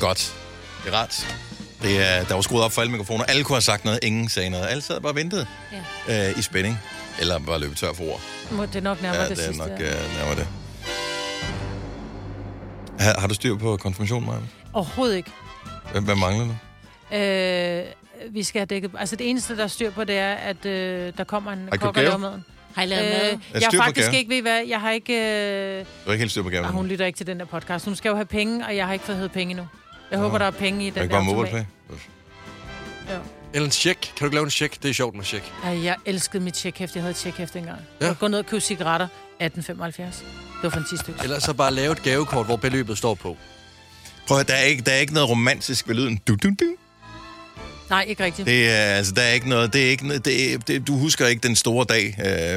Det er godt. Det er rart. Det er, der var skruet op for alle mikrofoner. Alle kunne have sagt noget, ingen sagde noget. Alle sad bare og ventede Ja. øh, i spænding. Eller bare løbet tør for ord. Må det er nok nærmere Ja, det, det er sidste. nok ja. øh, nærmere det. Har, har du styr på konfirmation, Maja? Overhovedet ikke. Hvad, hvad mangler du? Øh, vi skal have dækket... Altså, det eneste, der er styr på, det er, at øh, der kommer en kok og laver maden. Har I lavet mad? Øh, Er jeg har faktisk ikke, ved hvad, jeg har ikke... Øh, Du har ikke helt styr på gaven. ah, hun lytter ikke til den der podcast. Hun skal jo have penge, og jeg har ikke fået hævet penge endnu. Jeg håber, der er penge i Er den der bare automat. pay? Eller en check. Kan du ikke lave en check? Det er sjovt med check. Ej, jeg elskede mit checkhæft. Jeg havde et checkhæft engang. Ja. Ja. Jeg gå ned og købe cigaretter. 1875. Det var for en 10 stykker. Eller så bare lave et gavekort, hvor beløbet står på. Prøv at, der er, ikke, der er ikke noget romantisk ved lyden. Du, du, du. Nej, ikke rigtigt. Det er, altså, der er ikke noget, det er ikke, noget- det er, det, du husker ikke den store dag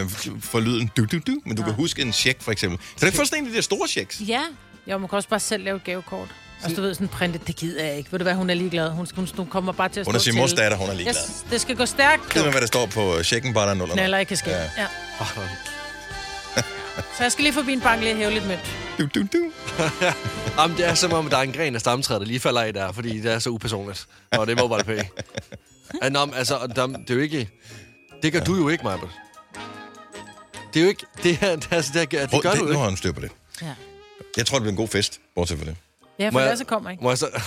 øh, for lyden, du, du, du, men du kan huske en check, for eksempel. Kan du ikke få sådan en af de der store checks? Ja. Jo, man kan også bare selv lave et gavekort. Altså, du ved, sådan printet, det gider jeg ikke. Ved du hvad, hun er ligeglad. Hun, hun, hun kommer bare til at stå Hun er sin til. mors datter, hun er ligeglad. Yes, det skal gå stærkt. Giv mig, hvad der står på checken, bare der er nuller. Knaller ikke kan ske. Ja. Ja. ja. Så jeg skal lige forbi en bank lige og hæve lidt mønt. Du, du, du. Jamen, det er som om, der er en gren af stamtræet, der lige falder af der, fordi det er så upersonligt. Og det er mobile pay. Ja, Nå, men altså, der, det er jo ikke... Det gør ja. du jo ikke, Marbet. Det er jo ikke... Det, er, det, er, altså, det, er, det Prøv, gør det, du nu ikke. har hun styr på det. Ja. Jeg tror, det bliver en god fest, bortset fra det. Ja, for jeg- jeg... så kommer ikke. Må jeg så...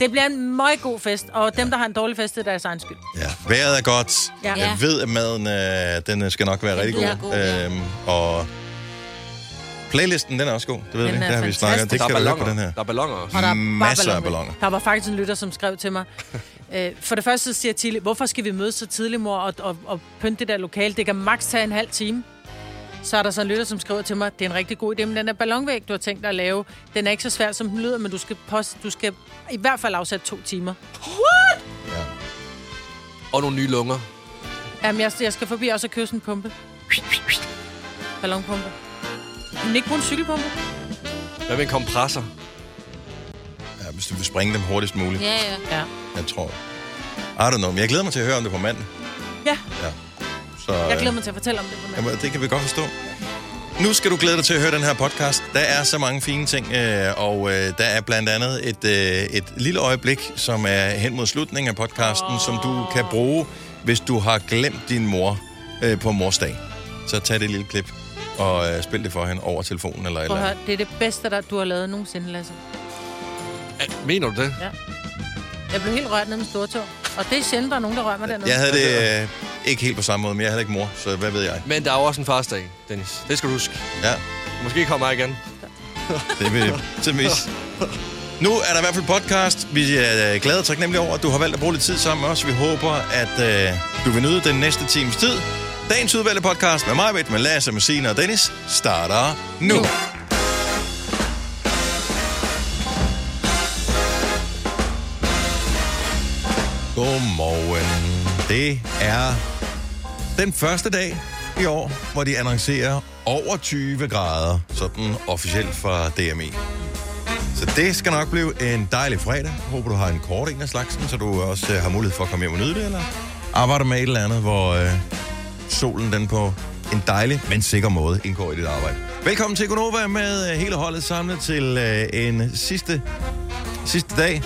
Det bliver en meget god fest, og dem, der har en dårlig fest, det er deres egen skyld. Ja, vejret er godt. Ja. Jeg ved, at maden øh, den øh, skal nok være rigtig lyder god. god, ja. Øhm, og playlisten, den er også god. Det ved Den vi. er Det har vi snakket om. Det der, kan er du på den her. der er balloner også. Og der er Masser af balloner. Der var faktisk en lytter, som skrev til mig. øh, for det første så siger Tilly, hvorfor skal vi mødes så tidligt, mor, og, og, og pynte det der lokale? Det kan maks tage en halv time. Så er der så en lytter, som skriver til mig, det er en rigtig god idé, men den der ballonvæg, du har tænkt dig at lave, den er ikke så svær, som den lyder, men du skal, post, du skal i hvert fald afsætte to timer. Ja. Og nogle nye lunger. Jamen, jeg, jeg skal forbi også og købe sådan en pumpe. Ballonpumpe. Men ikke bruge en cykelpumpe? Hvad med en kompressor? ja, hvis du vil springe dem hurtigst muligt. Ja, ja. Ja. Jeg tror. I don't know, men jeg glæder mig til at høre om det på mandag. Ja, Ja. Så, jeg glæder mig til at fortælle om det på mandag. Jamen, det kan vi godt forstå. Nu skal du glæde dig til at høre den her podcast. Der er så mange fine ting, øh, og øh, der er blandt andet et, øh, et lille øjeblik, som er hen mod slutningen af podcasten, oh. som du kan bruge, hvis du har glemt din mor øh, på morsdag. Så tag det lille klip og øh, spil det for hende over telefonen eller eller andet. høre, det er det bedste, der du har lavet nogensinde, Lasse. Ja, Mener du det? Jeg blev helt rørt ned med stortog. Og det er sjældent, der er nogen, der rører mig dernede. Jeg havde det øh, ikke helt på samme måde, men jeg havde ikke mor, så hvad ved jeg? Men der er jo også en farsdag, Dennis. Det skal du huske. Ja, Måske kommer jeg igen. det vil til mis. Nu er der i hvert fald podcast. Vi er øh, glade og taknemmelige over, at du har valgt at bruge lidt tid sammen med os. Vi håber, at øh, du vil nyde den næste times tid. Dagens udvalgte podcast med mig, med Lasse, med Signe og Dennis, starter nu. nu. Godmorgen. Det er den første dag i år, hvor de annoncerer over 20 grader, sådan officielt fra DMI. Så det skal nok blive en dejlig fredag. Håber, du har en kort en af slagsen, så du også øh, har mulighed for at komme hjem og nyde det, eller arbejder med et eller andet, hvor øh, solen den på en dejlig, men sikker måde indgår i dit arbejde. Velkommen til Gonova med øh, hele holdet samlet til øh, en sidste, sidste dag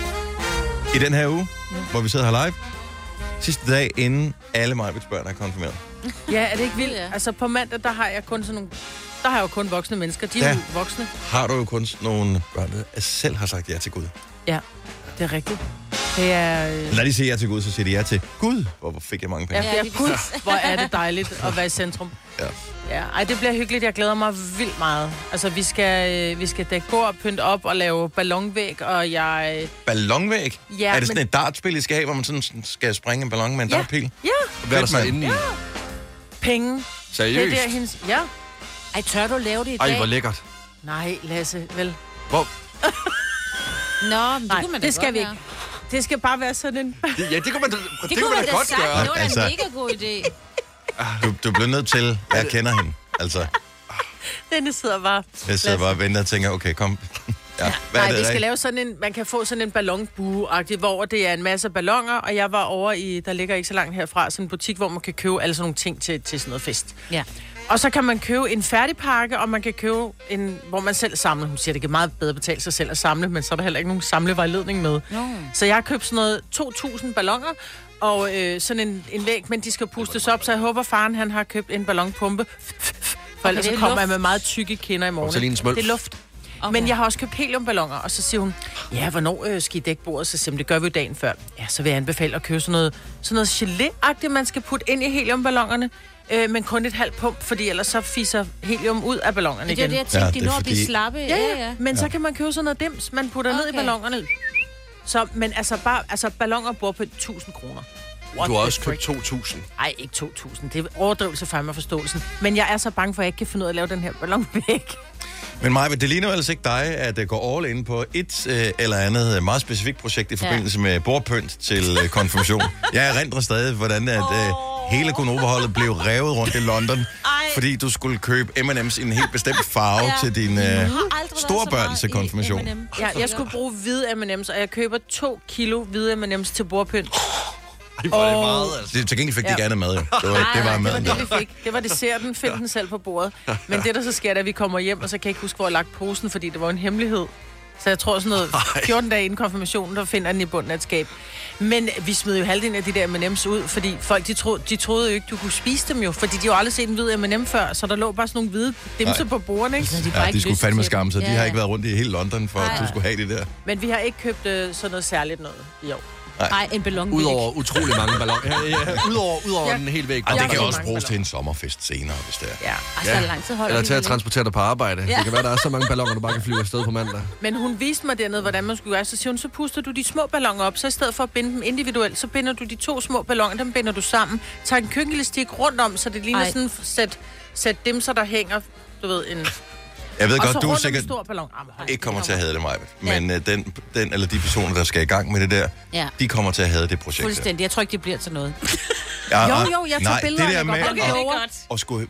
i den her uge, ja. hvor vi sidder her live. Sidste dag, inden alle Majbets børn er konfirmeret. Ja, er det ikke vildt? Ja. Altså på mandag, der har jeg kun sådan nogle... Der har jeg jo kun voksne mennesker. De er Ja. jo voksne. Har du jo kun nogle børn, der selv har sagt ja til Gud. Ja, det er rigtigt. Det er... Lad de sige ja til Gud, så siger de ja til Gud. Hvor fik jeg mange penge. ja, Ja. det er gud, hvor er det dejligt at være i centrum. Ja. Ja, ej, det bliver hyggeligt. Jeg glæder mig vildt meget. Altså, vi skal, øh, vi skal dække bord og pynte op og lave ballonvæg, og jeg... øh, Ballonvæg? Ja, er det sådan men- et dartspil, I skal have, hvor man sådan skal springe en ballon med en Ja. dartpil? Ja, Hvad er der så inde i? penge. Det Seriøst? er der, hendes... Ja. Ej, tør du lave det i Ej, dag? hvor lækkert. Nej, Lasse, vel. Hvor? Nå, men det Nej, kunne man det skal godt vi ikke. Det skal bare være sådan en... Det, ja, det kunne man, det, Det, kunne man da godt sagt. gøre. Det var Altså- en mega god idé. Du, du bliver nødt til, jeg kender hende. Altså, Denne sidder bare... jeg sidder bare og venter og tænker, okay, kom. Ja, hvad Nej, er det, vi skal lave sådan en, man kan få sådan en ballonbue hvor det er en masse ballonger, og jeg var over i, der ligger ikke så langt herfra, sådan en butik, hvor man kan købe alle sådan nogle ting til, til sådan noget fest. Ja. Og så kan man købe en færdig pakke, og man kan købe en, hvor man selv samler. Hun siger, det kan meget bedre betale sig selv at samle, men så er der heller ikke nogen samlevejledning med. Nå. Så jeg har købt sådan noget 2.000 ballonger, og øh, sådan en, en væg, men de skal pustes op, så jeg håber, faren han har købt en ballonpumpe. For ellers det så er kommer jeg med meget tykke kinder i morgen. Så lige en smølf. Det er luft. Okay. Men jeg har også købt heliumballoner, og så siger hun, ja, hvornår øh, skal I dække bordet? Så siger hun, det gør vi jo dagen før. Ja, så vil jeg anbefale at købe sådan noget, sådan noget gelé-agtigt, man skal putte ind i heliumballonerne, øh, men kun et halvt pump, fordi ellers så fiser helium ud af ballonerne Det er igen. det, jeg tænkte, Ja, ja, det de er når at blive fordi- slappe. Ja, ja, men så kan man købe sådan noget dims, man putter okay. ned i Okay. ballonerne. Så, men altså, bare, altså balloner bor på 1000 kroner. What Du har også købt frick? 2.000. Ej, ikke 2.000. Det er overdrivelse for mig forståelsen. Men jeg er så bange for, at jeg ikke kan finde ud af at lave den her ballon væk. Men Maja, det ligner jo altså ikke dig, at det går all in på et øh, eller andet øh, meget specifikt projekt i forbindelse med bordpynt til øh, konfirmation. Jeg erindrer stadig, hvordan at, øh, hele Gunova-holdet blev revet rundt i London, fordi du skulle købe M&M's i en helt bestemt farve ja. til din øh, store børn til konfirmation. Ja, jeg skulle bruge hvide M&M's, og jeg køber to kilo hvide M&M's til bordpynt. Ej, hvor er det meget, altså. Det, til gengæld fik de Ja. ikke andet mad, jo. Det var, det var det var maden der. det, vi fik. Det var desserten. Find den selv på bordet. Men det, der så sker, det er, at vi kommer hjem, og så kan jeg ikke huske, hvor jeg har lagt posen, fordi det var en hemmelighed. Så jeg tror sådan noget 14 dage inden konfirmationen, der finder den i bunden af et skab. Men vi smed jo halvdelen af de der M&M's ud, fordi folk de troede, de troede jo ikke, du kunne spise dem jo, fordi de har jo aldrig set en hvid M&M før, så der lå bare sådan nogle hvide dimser på bordene, ikke? Så de, Ja, de skulle fandme skamme sig. De Ja, har ja. ikke været rundt i hele London, for at du skulle have det der. Men vi har ikke købt øh, sådan noget særligt noget i år. Ej, en ballon. Udover utrolig mange balloner. Ja, ja, udover, udover Ja. den helt væk. Og Jeg det kan også bruges til en sommerfest senere, hvis det er. Ja. Altså, ja. lang tid holder Eller til at transportere dig på arbejde. Ja. Det kan være, der er så mange balloner, du bare kan flyve afsted på mandag. Men hun viste mig dernede, hvordan man skulle gøre. Så siger hun, så puster du de små balloner op, så i stedet for at binde dem individuelt, så binder du de to små balloner, dem binder du sammen. Tager en køkkenelastik rundt om, så det ligner Ej. sådan sæt, sæt dimser, der hænger, du ved, en... Jeg ved og så godt, du er sikkert en stor ballon. Jamen, ikke kommer til at op. have det, Maja. Men øh, den, den, eller de personer, der skal i gang med det der, Ja. de kommer til at have det projekt. der. Fuldstændig. Jeg tror ikke, det bliver til noget. Ja, Jo, jo, jeg tog nej, billeder det der af det med godt. at, er godt. at skulle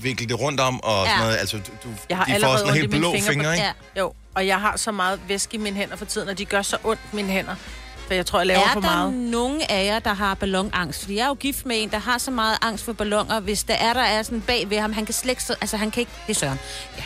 vikle det rundt om og Ja. sådan noget, altså du, Jeg har de får allerede sådan helt blå fingre. fingre, ikke? Ja. Jo, og jeg har så meget væske i mine hænder for tiden, og de gør så ondt, mine hænder. For jeg tror, jeg laver er for der meget. nogen af jer, der har ballonangst? Fordi jeg er jo gift med en, der har så meget angst for balloner. Hvis der er, der er sådan bag ved ham, han kan slet ikke... Altså, han kan ikke... Det er Søren. Ja.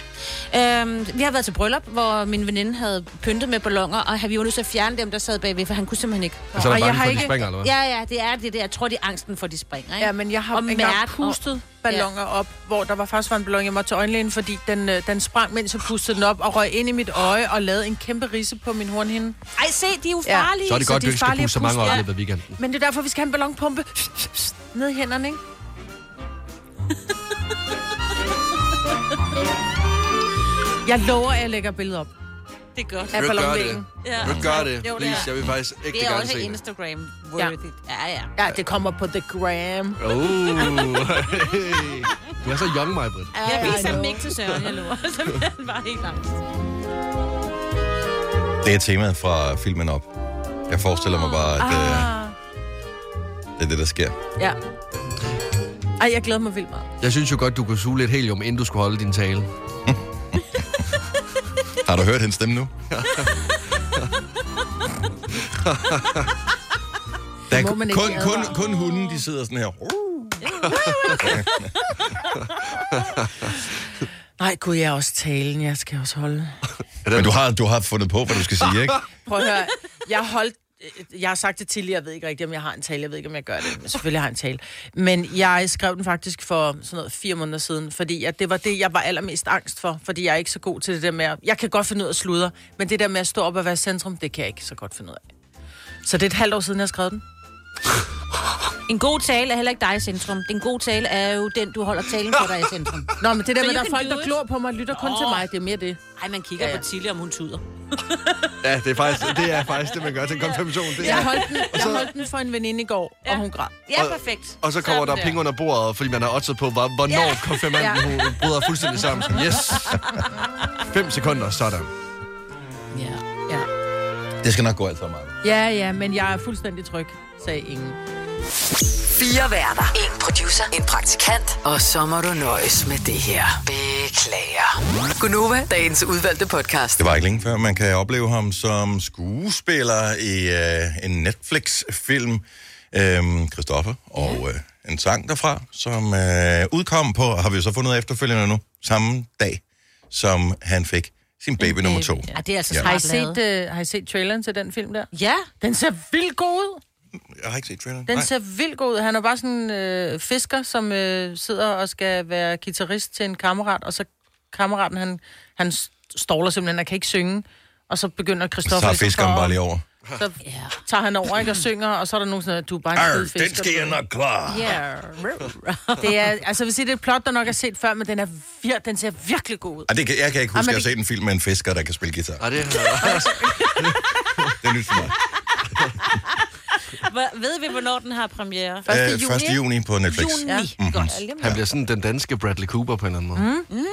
Øhm, vi har været til bryllup, hvor min veninde havde pyntet med balloner, og vi var nødt til at fjerne dem, der sad bagved, for han kunne simpelthen ikke. Så er Og der jeg har for, de ikke- springer, eller hvad? Ja, ja, det er det der. Jeg tror, det er angsten for, at de springer, ikke? Ja, men jeg har Og engang pustet balloner op, hvor der var faktisk var en ballon, jeg måtte til øjenlægen, fordi den, øh, den sprang, mens jeg pustede den op, og røg ind i mit øje og lavede en kæmpe risse på min hornhinde. Ej, se, de er jo Ja. farlige. Så er det godt, de du er ikke skal farlige puste så at mange i ja. weekenden. Men det er derfor, vi skal have en ballonpumpe ned i hænderne, ikke? Jeg lover, at jeg lægger billedet op Det er godt. af ballonvæggen. Ja. Vil du gøre det, Jo, det please? Jeg vil faktisk ikke Det er også det. Instagram worthy. Ja, ja. Ja, det kommer på The Gram. Oh, hey. Du er så young, mig, Britt. Jeg viser dem ikke til Søren, jeg lover. Så bliver han bare helt langt. Det er temaet fra filmen op. Jeg forestiller mig bare, at øh, Ah. det er det, der sker. Ja. Ej, jeg glæder mig vildt meget. Jeg synes jo godt, du kunne suge lidt helium, inden du skulle holde din tale. Har du hørt hendes stemme nu? Der er kun, kun, advare. kun hunden, de sidder sådan her. Nej, gud, jeg er også talen. Jeg skal også holde. Men du har, du har fundet på, hvad du skal sige, ikke? Prøv at høre. Jeg holdt... Øh, jeg har sagt det til, jeg ved ikke rigtigt, om jeg har en tale. Jeg ved ikke, om jeg gør det, men selvfølgelig har jeg en tale. Men jeg skrev den faktisk for sådan noget fire måneder siden, fordi at det var det, jeg var allermest angst for. Fordi jeg er ikke så god til det der med... At, jeg kan godt finde ud af at sludre, men det der med at stå op og være centrum, det kan jeg ikke så godt finde ud af. Så det er et halvt år siden, jeg har skrevet den. En god tale er heller ikke dig i centrum. Den gode tale er jo den, du holder talen for dig i centrum. Nå, men det der med, der er folk, der it. glor på mig og lytter kun Nå. til mig, det er mere det. Ej, man kigger Ja, ja, ja. på Tilly, om hun tuder. Ja, det er faktisk det, er faktisk det man gør til en konfirmation. Det Jeg er. holdt den, jeg holdt den for en veninde i går, og hun græd. Ja, Og- perfekt. Og så kommer Sådan der penge under bordet, fordi man har oddset på, hvor- hvornår Ja. konfirmanden hun bryder fuldstændig sammen. Yes! Fem sekunder, sådan. Ja. Ja. Det skal nok gå alt for meget. ja, ja, men jeg er fuldstændig tryg, sagde ingen. Fire værter. En producer. En praktikant. Og så må du nøjes med det her. Beklager. Gunova, dagens udvalgte podcast. Det var ikke længe før, man kan opleve ham som skuespiller i øh, en Netflix-film. Øhm, Christoffer og øh, en sang derfra, som øh, udkom på, har vi jo så fundet efterfølgende nu, samme dag, som han fik sin baby nummer to. Ja, det er altså Ja. Har I, set, uh, har I set traileren til den film der? Ja, Den ser vildt god ud. Jeg har ikke set traileren. Den Nej. ser vildt god ud. Han er bare sådan en øh, fisker, som øh, sidder og skal være guitarist til en kammerat, og så kammeraten, han, han ståler simpelthen, han kan ikke synge. Og så begynder Så Christoffer... tager ligesom fiskeren bare lige over. Så tager han over, ikke, og synger, og så er der nogen sådan, at du er bare en fisker. den skal jeg nok klare. Ja. Det er, altså, sige, det er et plot, der nok er set før, men den, er vir- den ser virkelig god ud. Ej, det kan, jeg kan ikke huske, Jamen, at jeg har set en film med en fisker, der kan spille guitar. Ej, det er... Det er nyt for mig. Hvor- ved vi, hvornår den har premiere? Første Øh, juni, 1. ikke? juni på Netflix. Juni. Ja. Ja. Godt. Han bliver sådan den danske Bradley Cooper på en eller anden måde.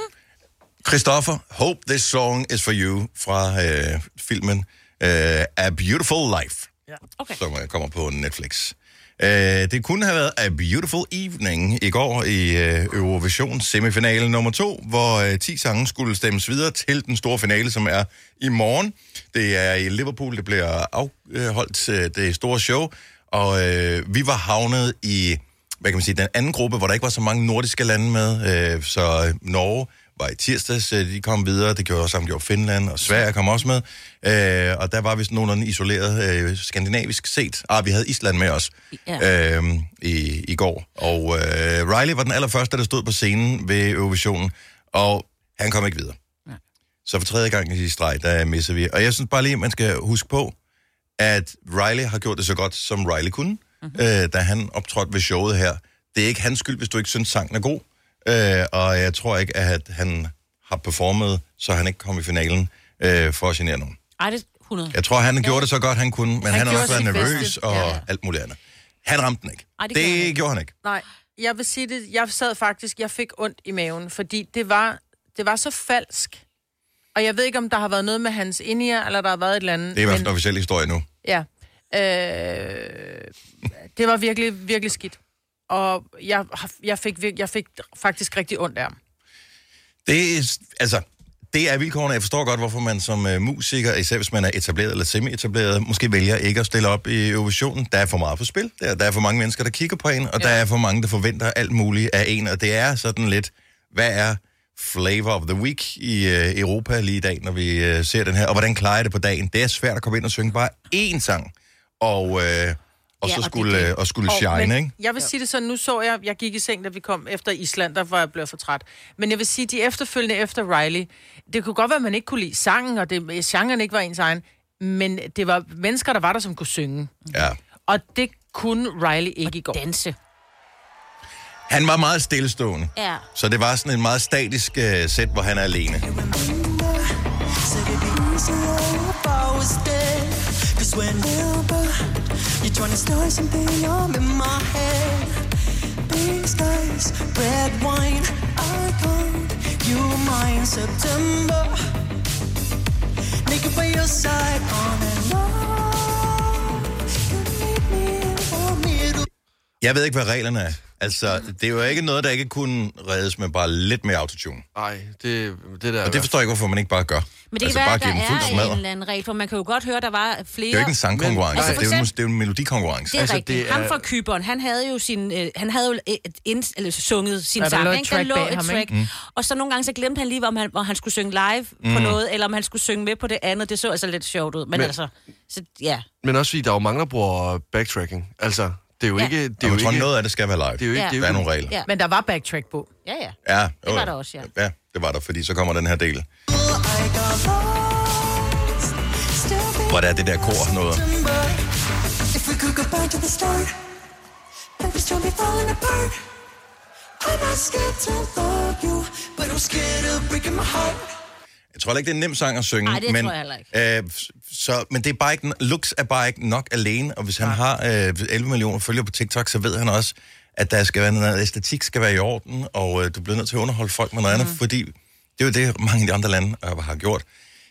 Christoffer, Hope This Song Is For You fra øh, filmen øh, A Beautiful Life, Ja. Okay. som øh, kommer på Netflix. Øh, det kunne have været A Beautiful Evening i går i øh, Eurovision semifinale nummer to, hvor øh, 10 sange skulle stemmes videre til den store finale, som er i morgen. Det er i Liverpool, det bliver afholdt øh, det store show, og øh, vi var havnet i hvad kan man sige, den anden gruppe, hvor der ikke var så mange nordiske lande med, øh, så øh, Norge var i tirsdags, øh, de kom videre, det gjorde samt gjorde Finland, og Sverige kom også med, øh, og der var vi sådan nogenlunde isoleret øh, skandinavisk set. Ah, vi havde Island med os Ja. øh, i, i går, og øh, Riley var den allerførste, der stod på scenen ved Eurovisionen, og han kom ikke videre. Så for tredje gang i streg, der misser vi. Og jeg synes bare lige, man skal huske på, at Riley har gjort det så godt, som Riley kunne, mm-hmm. øh, da han optrådte ved showet her. Det er ikke hans skyld, hvis du ikke synes, sangen er god. Øh, og jeg tror ikke, at han har performet, så han ikke kom i finalen øh, for at genere nogen. Ej, det er 100. Jeg tror, han gjorde det så godt, han kunne, men han, han har også været nervøs bedste. og Ja, ja. alt muligt andet. Han ramte den ikke. Ej, det det gjorde han ikke. gjorde han ikke. Nej, jeg vil sige det. Jeg sad faktisk, jeg fik ondt i maven, fordi det var, det var så falsk. Og jeg ved ikke, om der har været noget med hans indier, eller der har været et eller andet. Det er i hvert fald en officiel historie nu. Ja. Øh, det var virkelig, virkelig skidt. Og jeg, jeg, fik, jeg fik faktisk rigtig ondt af ham. Det er, altså, det er vilkårene. Jeg forstår godt, hvorfor man som uh, musiker, især hvis man er etableret eller semi-etableret, måske vælger ikke at stille op i Eurovisionen. Der er for meget på spil. Der, der er for mange mennesker, der kigger på en, og ja. der er for mange, der forventer alt muligt af en. Og det er sådan lidt, hvad er flavor of the week i uh, Europa lige i dag, når vi uh, ser den her, og hvordan klarer jeg det på dagen? Det er svært at komme ind og synge bare én sang, og, uh, og Ja, så og skulle, det er det. øh, og skulle Og- shine, men ikke? Jeg vil sige det sådan, nu så jeg, jeg gik i seng, da vi kom efter Island, der var jeg blevet for træt. Men jeg vil sige, de efterfølgende efter Riley, det kunne godt være, at man ikke kunne lide sangen, og det, genren ikke var ens egen, men det var mennesker, der var der, som kunne synge. Ja. Og det kunne Riley ikke i går. Danse. Han var meget stillestående. Ja. Så det var sådan en meget statisk uh, sæt, hvor han er alene. It'd you're trying to start something, I'm in my head. Big skies, red wine, I can't. You mine, September. Make it by your side on and on. Jeg ved ikke, hvad reglerne er. Altså, det er jo ikke noget, der ikke kunne reddes med bare lidt mere autotune. Nej, det, det der... Og det forstår jeg ikke, hvorfor man ikke bare gør. Men det altså, kan være, bare at give den fuld der er smadre. en eller anden regel, for man kan jo godt høre, der var flere... Det er jo ikke en sangkonkurrence, Men- altså, Altså, det, er jo, for det er jo en melodikonkurrence. Det er Altså, rigtigt. det Ham er- fra Kyberen, han havde jo sin, øh, han havde jo et, ind, eller sunget sin Ja, der sang. lå et ikke? track lå et ham, track. Mm. Og så nogle gange så glemte han lige, om han, hvor han skulle synge live mm. på noget, eller om han skulle synge med på det andet. Det så altså lidt sjovt ud. Men, Men- Men altså, så, ja. Men også fordi, der er jo mange, der bruger backtracking. Altså, det er jo Ja. ikke... Det er jo jeg tror, ikke, noget af det skal være live. det er jo ikke... Ja. Det er jo Der er ikke nogle regler. Ja, Men der var backtrack på. ja, ja. Ja, jo, var jo. der også, ja. Ja, det var der, fordi så kommer den her del. Hvor der er det der kor noget. September. If we could go back to the start, then we'd still be falling apart. I'm not scared to love you, but I'm scared of breaking my heart. Jeg tror ikke, det er en nem sang at synge. Ej, det men, tror jeg heller Øh, så, men det er bare ikke, looks er bare ikke nok alene, og hvis han har øh, 11 millioner følgere på TikTok, så ved han også, at der skal være noget æstetik skal være i orden, og øh, du bliver nødt til at underholde folk med noget Mm. andet, fordi det er jo det, mange af de andre lande øh, har gjort.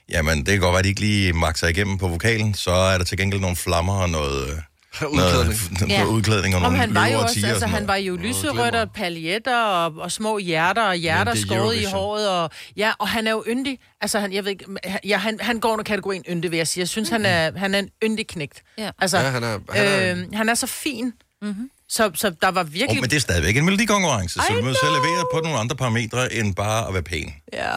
Jamen, det kan godt være, at de ikke lige makser igennem på vokalen, så er der til gengæld nogle flammer og noget, øh, noget, Udklædning. noget Ja. udklædning og Om nogle han var jo og også, og altså han var jo lyserødt og paljetter og, og små hjerter og hjerter er skåret i håret og ja, og han er jo yndig. Altså han, jeg ved ikke, ja, han, han går under kategorien yndig, vil jeg sige. Jeg synes, han er, han er en yndig knægt. Ja. Altså, Ja, han er- han er- øh, han er så fin. Mm-hmm. Så, så der var Oh, virkelig... men det er stadigvæk en melodikonkurrence, så du må selv levere på nogle andre parametre, end bare at være pæn. Ja.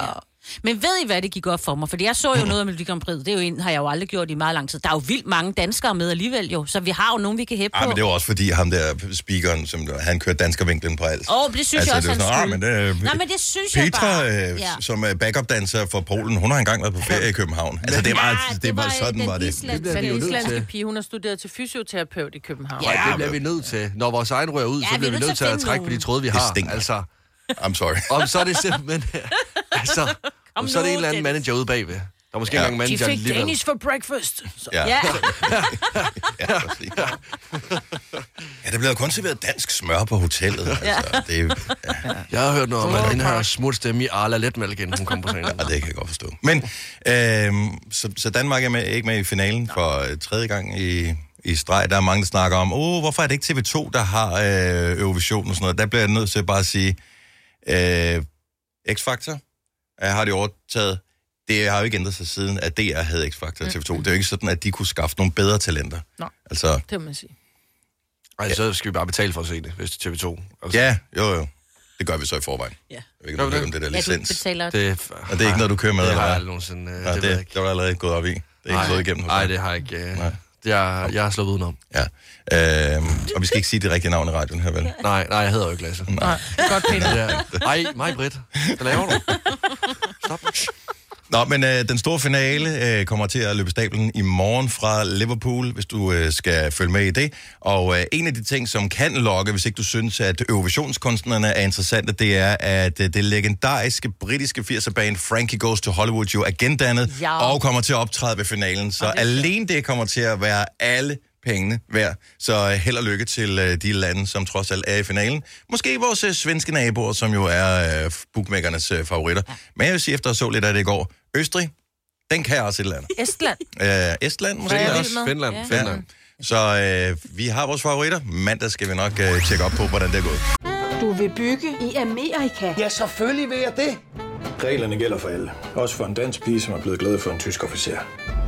Men ved I, hvad det gik op for mig? Fordi jeg så jo noget af Melodi Grand Prix. Det er jo en, har jeg jo aldrig gjort i meget lang tid. Der er jo vildt mange danskere med alligevel jo, så vi har jo nogen, vi kan hæppe Ah, på. men det var også fordi ham der speakeren, som han kørte danskervinklen på alt. Åh, oh, det synes jeg også, det var han sådan, ah, men det, Nå, men det synes jeg Petra, bare. øh, Ja. som er backup-danser for Polen, hun har engang været på ferie i København. Altså, det var, Ja, det var sådan, den var det. islandske- Det Den islandske pige, hun har studeret til fysioterapeut i København. Ja. Ja, det bliver vi nødt til. Når vores egen rører ud, Ja, så er bliver vi nødt til at trække på de tråde, vi Det har. stinker. Altså, I'm sorry. om så er det simpelthen... altså, om så er det en eller anden Dennis. manager ude bagved. Der er måske Ja. ikke engang De manager fik alligevel. Danish for breakfast. Så. Ja, Ja, ja, ja, der bliver kun serveret dansk smør på hotellet. Altså, det, er- ja, Jeg har hørt noget om, at den her smut stemme i Arla Letmælk, inden hun kom på scenen. og det kan jeg godt forstå. Men, øhm, så, så Danmark er med, ikke med i finalen for øh, tredje gang i, i streg. Der er mange, der snakker om, åh, hvorfor er det ikke TV2, der har øh, Eurovision og sådan noget. Der bliver jeg nødt til bare at sige, øh, X-Factor øh, har de overtaget. Det har jo ikke ændret sig siden, at DR havde X-Factor og TV2. Det er jo ikke sådan, at de kunne skaffe nogle bedre talenter. Nej. Altså, Det må man sige. Ej, så skal vi bare betale for at se det, hvis det er TV2. Altså, ja, jo jo. Det gør vi så i forvejen. Ja. Jeg ved ikke, om det? om det der ja du licens. betaler... Det, er, Og det er ikke noget, du kører med, det eller har jeg hvad? aldrig nogensinde... øh, Nej, det, det, det, ikke. det var allerede gået op i. Det er ikke slået igennem. hos Nej, det har jeg ikke... Øh, Nej. Jeg, jeg har sluppet udenom. Ja. Øhm, og vi skal ikke sige det rigtige navn i radioen her, vel? Nej, nej, jeg hedder jo ikke Lasse. Nej, godt Peter. Ja. Ej, mig, Britt. Hvad laver du? Stop. Nå, men øh, den store finale øh, kommer til at løbe stablen i morgen fra Liverpool, hvis du øh, skal følge med i det. Og øh, en af de ting, som kan lokke, hvis ikke du synes, at Eurovisionskunstnerne er interessante, det er, at øh, det legendariske britiske 80'er-band Frankie Goes to Hollywood jo er gendannet Ja. og kommer til at optræde ved finalen. Så alene det kommer til at være alle pengene værd. Så øh, held og lykke til øh, de lande, som trods alt er i finalen. Måske vores øh, svenske naboer, som jo er bookmakernes favoritter. Men jeg vil sige, efter at så lidt af det i går, Østrig, den kan også et eller andet. Estland. Øh, Estland måske jeg også. Finland, Ja. Finland. Så øh, vi har vores favoritter. Mandag skal vi nok øh, tjekke op på, hvordan det er gået. Du vil bygge i Amerika? Ja, selvfølgelig vil jeg det. Reglerne gælder for alle. Også for en dansk pige, som er blevet glad for en tysk officer.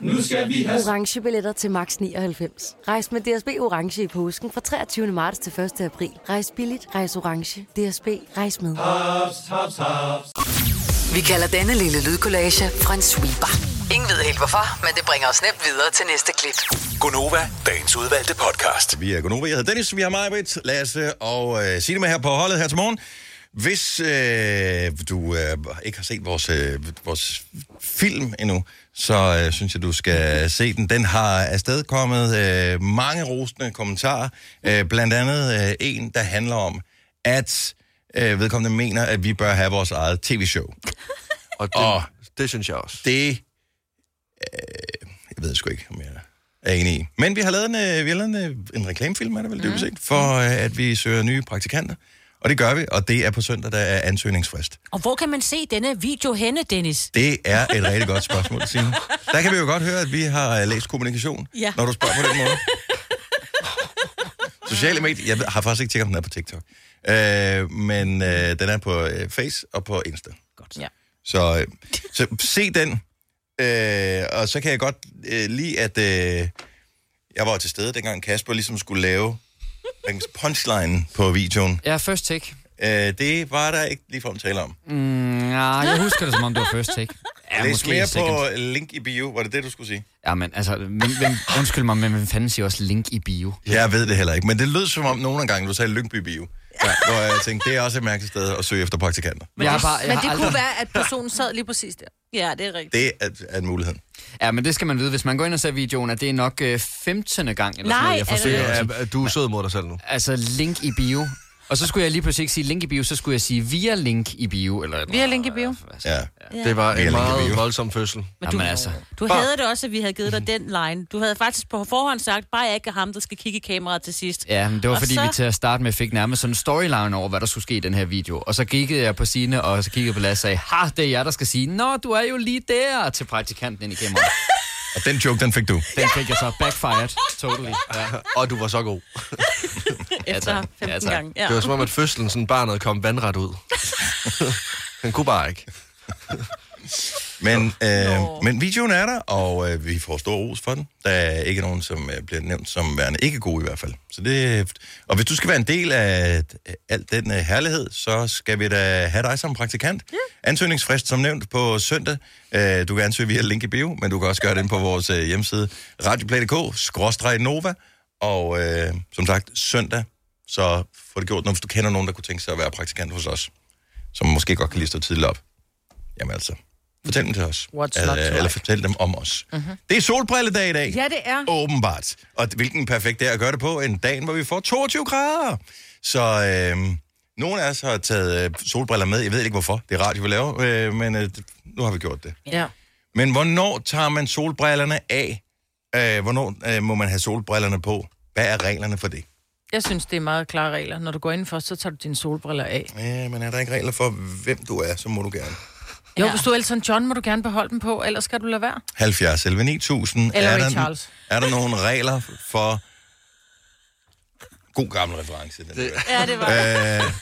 Nu skal vi have orange billetter til max 99. Rejs med DSB orange i påsken fra 23. marts til 1. april. Rejs billigt, rejs orange. DSB rejs med. haps, haps, haps. Vi kalder denne lille lydkollage en sweeper. Ingen ved helt hvorfor, men det bringer os nemt videre til næste klip. Gonova, dagens udvalgte podcast. Vi er Gunova. Jeg hedder Dennis, vi har mig, Britt, Lasse og øh, Signe med her på holdet her til morgen. Hvis øh, du øh, ikke har set vores, øh, vores film endnu, så øh, synes jeg, du skal se den. Den har afstedkommet øh, mange rosende kommentarer. Øh, blandt andet øh, en, der handler om, at øh, vedkommende mener, at vi bør have vores eget tv-show. Og det, Og- det synes jeg også. Det, øh, jeg ved sgu ikke, om jeg er enig i. Men vi har lavet en, øh, vi har lavet en, øh, en reklamefilm, er det vel dybest set, for øh, at vi søger nye praktikanter. Og det gør vi, og det er på søndag, der er ansøgningsfrist. Og hvor kan man se denne video henne, Dennis? Det er et rigtig godt spørgsmål, Signe. Der kan vi jo godt høre, at vi har øh, læst kommunikation, Ja. når du spørger på den måde. Sociale medier, jeg har faktisk ikke tjekket, om den er på TikTok. Øh, men øh, den er på øh, Face og på Insta. Godt. Ja. Så, øh, så se den. Øh, og så kan jeg godt øh, lide, at øh, jeg var til stede, dengang Kasper ligesom skulle lave punchline på videoen. Ja, first take. Øh, det var der ikke lige for at tale om. Mm, ja, jeg husker det, som om det var first take. Ja, Læs mere på link i bio. Var det det, du skulle sige? Ja, men altså, hvem, hvem, undskyld mig, men hvem fanden siger også link i bio? Jeg ved det heller ikke, men det lød som om nogle gange, du sagde Lyngby Bio. Ja, hvor jeg tænkte, det er også et mærkeligt sted at søge efter praktikanter. Men, Jeg har bare- jeg men har det aldrig- kunne være, at personen sad lige præcis der. Ja, det er rigtigt. Det er, er en mulighed. Ja, men det skal man vide, hvis man går ind og ser videoen, at det er nok øh, 15. gang, eller sådan Nej, noget, jeg er forsøger. Ja, at sige. du er sød mod dig selv nu. Altså, link i bio. Og så skulle jeg lige pludselig ikke sige link i bio, så skulle jeg sige via link i bio. Eller Vi har link i bio. Ja. Det var Via en meget voldsom fødsel. Men du, Jamen altså. du havde det også, at vi havde givet dig den line. Du havde faktisk på forhånd sagt, bare jeg ikke er ham, der skal kigge i kameraet til sidst. Ja, men det var Og fordi, så- vi til at starte med fik nærmest sådan en storyline over, hvad der skulle ske i den her video. Og så kiggede jeg på Signe, og så kiggede på Lasse og sagde, ha, det er jeg, der skal sige, nå, du er jo lige der til praktikanten ind i kameraet. Og den joke, den fik du. Den fik jeg så backfired, totally. Ja. Og du var så god. Efter 15 Ja, tak. gange. Ja. Det var som om, at fødslen, sådan barnet kom vandret ud. Den kunne bare ikke. Men, øh, men videoen er der, og øh, vi får stor ros for den. Der er ikke nogen, som øh, bliver nævnt som værende ikke gode i hvert fald. Så det, og hvis du skal være en del af øh, alt den øh, herlighed, så skal vi da have dig som praktikant. Ja. Ansøgningsfrist som nævnt på søndag. Øh, du kan ansøge via link i bio, men du kan også gøre det på vores øh, hjemmeside radioplay.dk, skråstreg Nova. Og øh, som sagt, søndag, så får det gjort noget, hvis du kender nogen, der kunne tænke sig at være praktikant hos os, som måske godt kan lige stå tidligt op. Jamen altså, fortæl dem til os. What's not to eller, like? eller fortæl dem om os. Mhm. Det er solbrilledag i dag. Ja, det er. Åbenbart. Og hvilken perfekt dag at gøre det på en dag, hvor vi får 22 grader. Så øh, nogle af os har taget øh, solbriller med. Jeg ved ikke hvorfor. Det er radio, vi laver. Øh, men øh, nu har vi gjort det. Ja. Men hvornår tager man solbrillerne af? Øh, hvornår øh, må man have solbrillerne på? Hvad er reglerne for det? Jeg synes, det er meget klare regler. Når du går ind først, så tager du dine solbriller af. Ja, men er der ikke regler for, hvem du er, så må du gerne. Jo, ja. hvis du er Elton John, må du gerne beholde dem på, ellers skal du lade være. 70 11 9000. Eller er, Ray der, Charles. er der nogle regler for... God gammel reference. Den Det- Ja, det var Øh,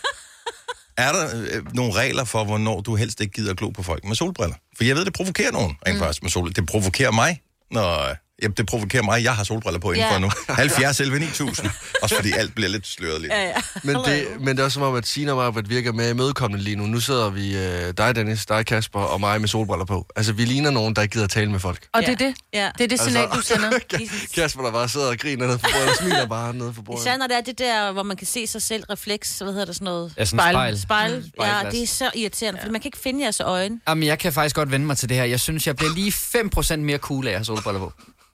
er der øh, nogle regler for, hvornår du helst ikke gider at glo på folk med solbriller? For jeg ved, det provokerer nogen rent mm. faktisk med solbriller. Det provokerer mig, når... Ja, det provokerer mig, jeg har solbriller på indenfor Ja. nu. 70 11 9000. Også fordi alt bliver lidt sløret lidt. Ja, ja. Men det, men det er også som om, at Sina og mig virker med imødekommende lige nu. Nu sidder vi, øh, dig Dennis, dig Kasper og mig med solbriller på. Altså, vi ligner nogen, der ikke gider at tale med folk. Og ja. det er det. Ja. Det er det signal, du sender. Kasper, der bare sidder og griner ned for bordet, og smiler bare ned for bordet. Især når det er det der, hvor man kan se sig selv refleks, hvad hedder det sådan noget? Ja, sådan spejl. Spejl. Mm. Ja, det er så irriterende, for man kan ikke finde jeres øjne. Jamen, jeg kan faktisk godt vende mig til det her. Jeg synes, jeg bliver lige 5% mere cool af at have solbriller på.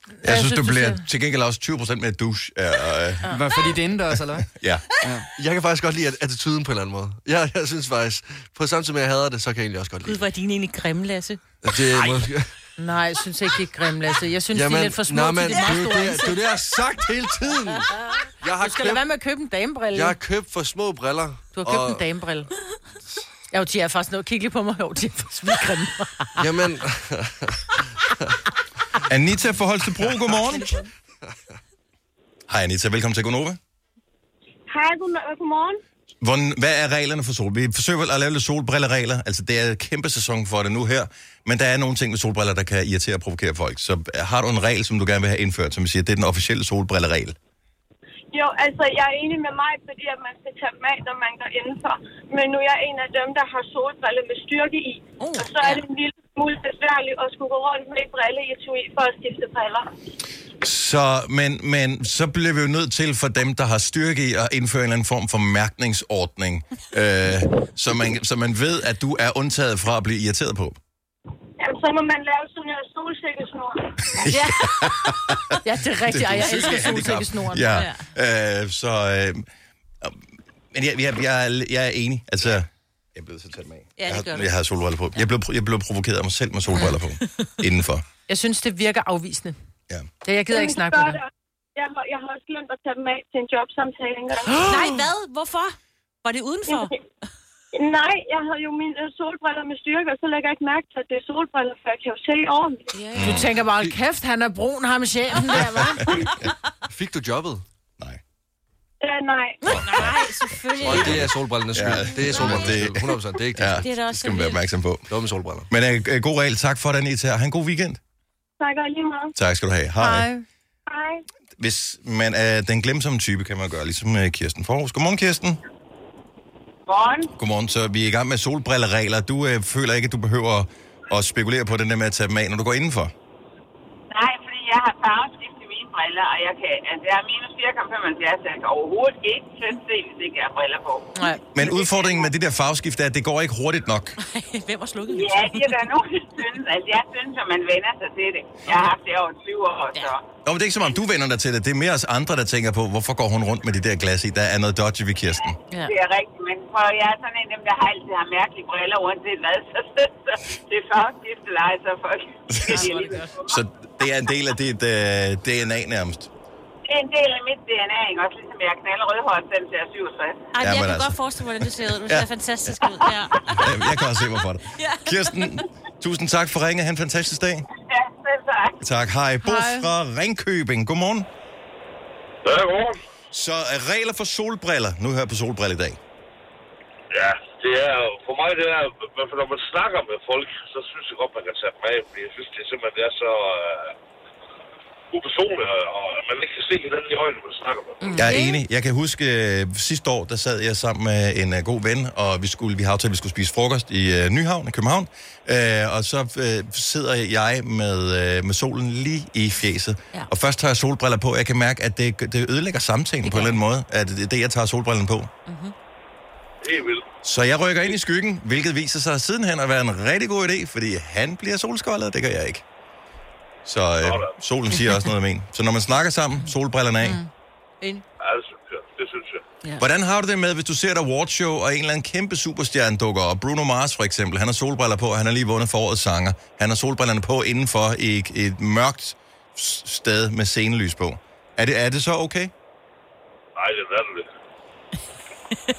Jeg synes, synes, du du bliver ser- til gengæld også 20% mere douche. Ja, øh, Hvad, fordi det er indendørs, eller hvad? ja. Jeg kan faktisk godt lide at- attituden på en eller anden måde. Jeg, jeg synes faktisk, på med, at jeg hader det, så kan jeg egentlig også godt lide hvor er dine egentlig grimme, Lasse. det. det er måske... Nej, jeg synes ikke, det er grimt, Lasse. Jeg synes, Jamen, de er lidt for små nej, til men, de det, meget store det, det, er det, jeg har sagt hele tiden. Jeg har, Du skal lade købt, være med at købe en damebrille. jeg har købt for små briller. Du har købt og, en damebrille. Jo, de er faktisk noget. Kig lige på mig. Jo, de er faktisk vildt grimme. Jamen, Anita fra Holstebro, godmorgen. Hej Anita, velkommen til Gonova. Hej, god- godmorgen. Hvordan, hvad er reglerne for sol? Vi forsøger vel at lave lidt solbrilleregler. Altså, det er kæmpe sæson for det nu her. Men der er nogle ting med solbriller, der kan irritere og provokere folk. Så øh, har du en regel, som du gerne vil have indført, som vi siger, det er den officielle solbrilleregel? Jo, altså, jeg er enig med mig, fordi at man skal tage af, når man går indenfor. Men nu er jeg en af dem, der har solbriller med styrke i. Oh, og så er det en lille smule besværligt at skulle gå rundt med et brille i for at skifte briller. Så, men, men så bliver vi jo nødt til for dem, der har styrke i at indføre en eller anden form for mærkningsordning, øh, så, man, så man ved, at du er undtaget fra at blive irriteret på. Jamen, så må man lave sådan en solsikkesnor. Ja. ja, det er rigtigt. Ej, jeg Det er elsker solsikkesnoren. Ja. Øh, så, øh, men jeg, jeg, jeg, er- jeg er enig. Altså, jeg er blevet så tæt med af. Ja, det jeg, gør har, du. jeg har solbriller på. Jeg blev, jeg blev provokeret af mig selv med solbriller på. indenfor. Jeg synes, det virker afvisende. Ja. Ja, jeg gider ikke Jamen, snakke gør med dig. det. Jeg har, jeg har også glemt at tage dem af til en jobsamtale engang. Nej, hvad? Hvorfor? Var det udenfor? Nej, jeg havde jo mine øh, solbriller med styrke, og så lægger jeg ikke mærke til, at det er solbriller, for jeg kan jo se ordentligt. Du tænker bare, kæft, han er brun, ham chefen der, hva'? fik du jobbet? Ja, nej. Nej, selvfølgelig. Og det er solbrillernes skyld. Ja. Det er solbrillernes Det- skyld. 100%. Det er ikke Ja, det. Det er det også skal man være opmærksom på. Det var med solbriller. Men øh, god regel. Tak for den, Ita. Ha' en god weekend. Tak og lige meget. Tak skal du have. Hej. Hej. Hvis man er den glemsomme type, kan man gøre, ligesom Kirsten Forhus. Godmorgen, Kirsten. Godmorgen. Godmorgen. Så vi er i gang med solbrilleregler. Du øh, føler ikke, at du behøver at spekulere på den der med at tage dem af, når du går indenfor? Nej, fordi jeg har farveskift i mine briller, og jeg kan, altså jeg er minus 4,75, så jeg kan overhovedet ikke selv se, hvis ikke jeg har briller på. Nej. Men udfordringen med det der farveskift er, at det går ikke hurtigt nok. Hvem har slukket Ja, det er der nogen, der synes. Altså, jeg synes, at man vender sig til det. Jeg har haft det over 20 år, så Nå, men det er ikke som om, du vender dig til det. Det er mere os andre, der tænker på, hvorfor går hun rundt med de der glas i? Der er noget dodgy ved Kirsten. Ja. Det er rigtigt, men for jeg er sådan en dem, der har altid har mærkelige briller, uanset hvad, så, så, så det er for gift leje, så folk. Så det er en del af dit uh, DNA nærmest. Det er en del af mit DNA, ikke? Også ligesom jeg er knaldet rødhåret, selvom jeg er 67. Ej, Ja, jeg kan altså. godt forestille mig, hvordan det ser ud. Du Ja. ser fantastisk ud. Ja. Øh, Jeg kan også se mig for det. Ja. Kirsten, tusind tak for ringet. Ha' en fantastisk dag. Ja, selv tak. Tak. Hej. Bo Hej. fra Ringkøbing. Godmorgen. Ja, godmorgen. Så øh, regler for solbriller. Nu hører jeg på solbriller i dag. Ja, det er jo- for mig det er, men for når man snakker med folk, så synes jeg godt, man kan tage dem af, fordi jeg synes, det er simpelthen det er så uh, upersonligt, og man ikke kan se hinanden i øjnene, når man snakker med. Jeg er enig. Jeg kan huske, øh, sidste år, der sad jeg sammen med en øh, god ven, og vi skulle, vi har aftalt, at vi skulle spise frokost i øh, Nyhavn i København. Øh, og så øh, sidder jeg med, øh, med solen lige i fjeset. Ja. Og først tager jeg solbriller på, og jeg kan mærke, at det, det ødelægger samtalen på en eller anden måde, at det er det, jeg tager solbrillerne på. Vildt. Så jeg rykker ind i skyggen, hvilket viser sig sidenhen at være en rigtig god idé, fordi han bliver solskoldet, det gør jeg ikke. Så øh, solen siger også noget om en. Så når man snakker sammen, solbrillerne af. Mm. Ind. Ja, det synes jeg. Det synes jeg. Ja. Hvordan har du det med, hvis du ser et awardshow, og en eller anden kæmpe superstjerne dukker op? Bruno Mars for eksempel, han har solbriller på, han har lige vundet for årets sanger. Han har solbrillerne på indenfor i et, et mørkt sted med scenelys på. Er det, er det så okay? Nej, det er latterligt.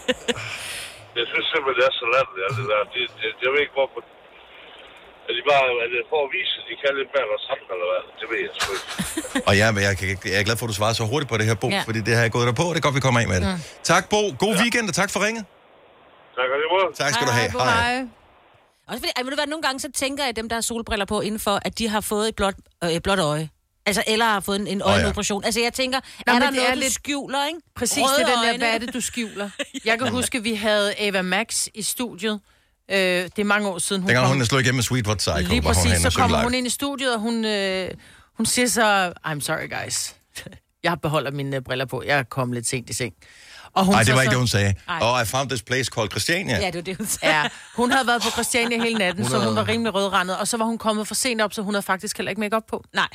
jeg synes simpelthen, det er så latterligt, alt det der. Det, det, jeg ved ikke, hvorfor... Er de bare er det for at vise, at de kan lidt mere andre, eller hvad? Det ved jeg sgu ikke. Og jeg, jeg, jeg, jeg er glad for, at du svarer så hurtigt på det her, Bo, Ja. ja. fordi det har jeg gået der på, og det er godt, vi kommer af med det. Mm. Tak, Bo. God ja. weekend, og tak for ringet. Tak og måde. Tak skal du have. Hej. Også fordi, ej, ved du hvad, nogle gange så tænker jeg, at dem, der har solbriller på indenfor, at de har fået et blåt, øh, et blåt øje. Altså, eller har fået en, en Åh, ja. øjenoperation. Altså, jeg tænker, Nå, er men der noget, er du lidt- skjuler, ikke? Præcis, Røde det er den der, hvad er det, du skjuler? Jeg kan huske, vi havde Ava Max i studiet. Øh, det er mange år siden, hun Dengang kom. hun slog igennem med Sweet Psycho, Lige hun præcis, henne så kommer hun ind i studiet, og hun, øh, hun siger så, I'm sorry guys, jeg beholder mine øh, briller på, jeg er kommet lidt sent i seng. Og Nej, det var så- ikke det, hun sagde. Ej. Oh, I found this place called Christiania. Ja, det var det, hun sagde. Ja, hun havde været på Christiania hele natten, Hun så hun var rimelig rødrandet, og så var hun kommet for sent op, så hun havde faktisk heller ikke make på. Nej.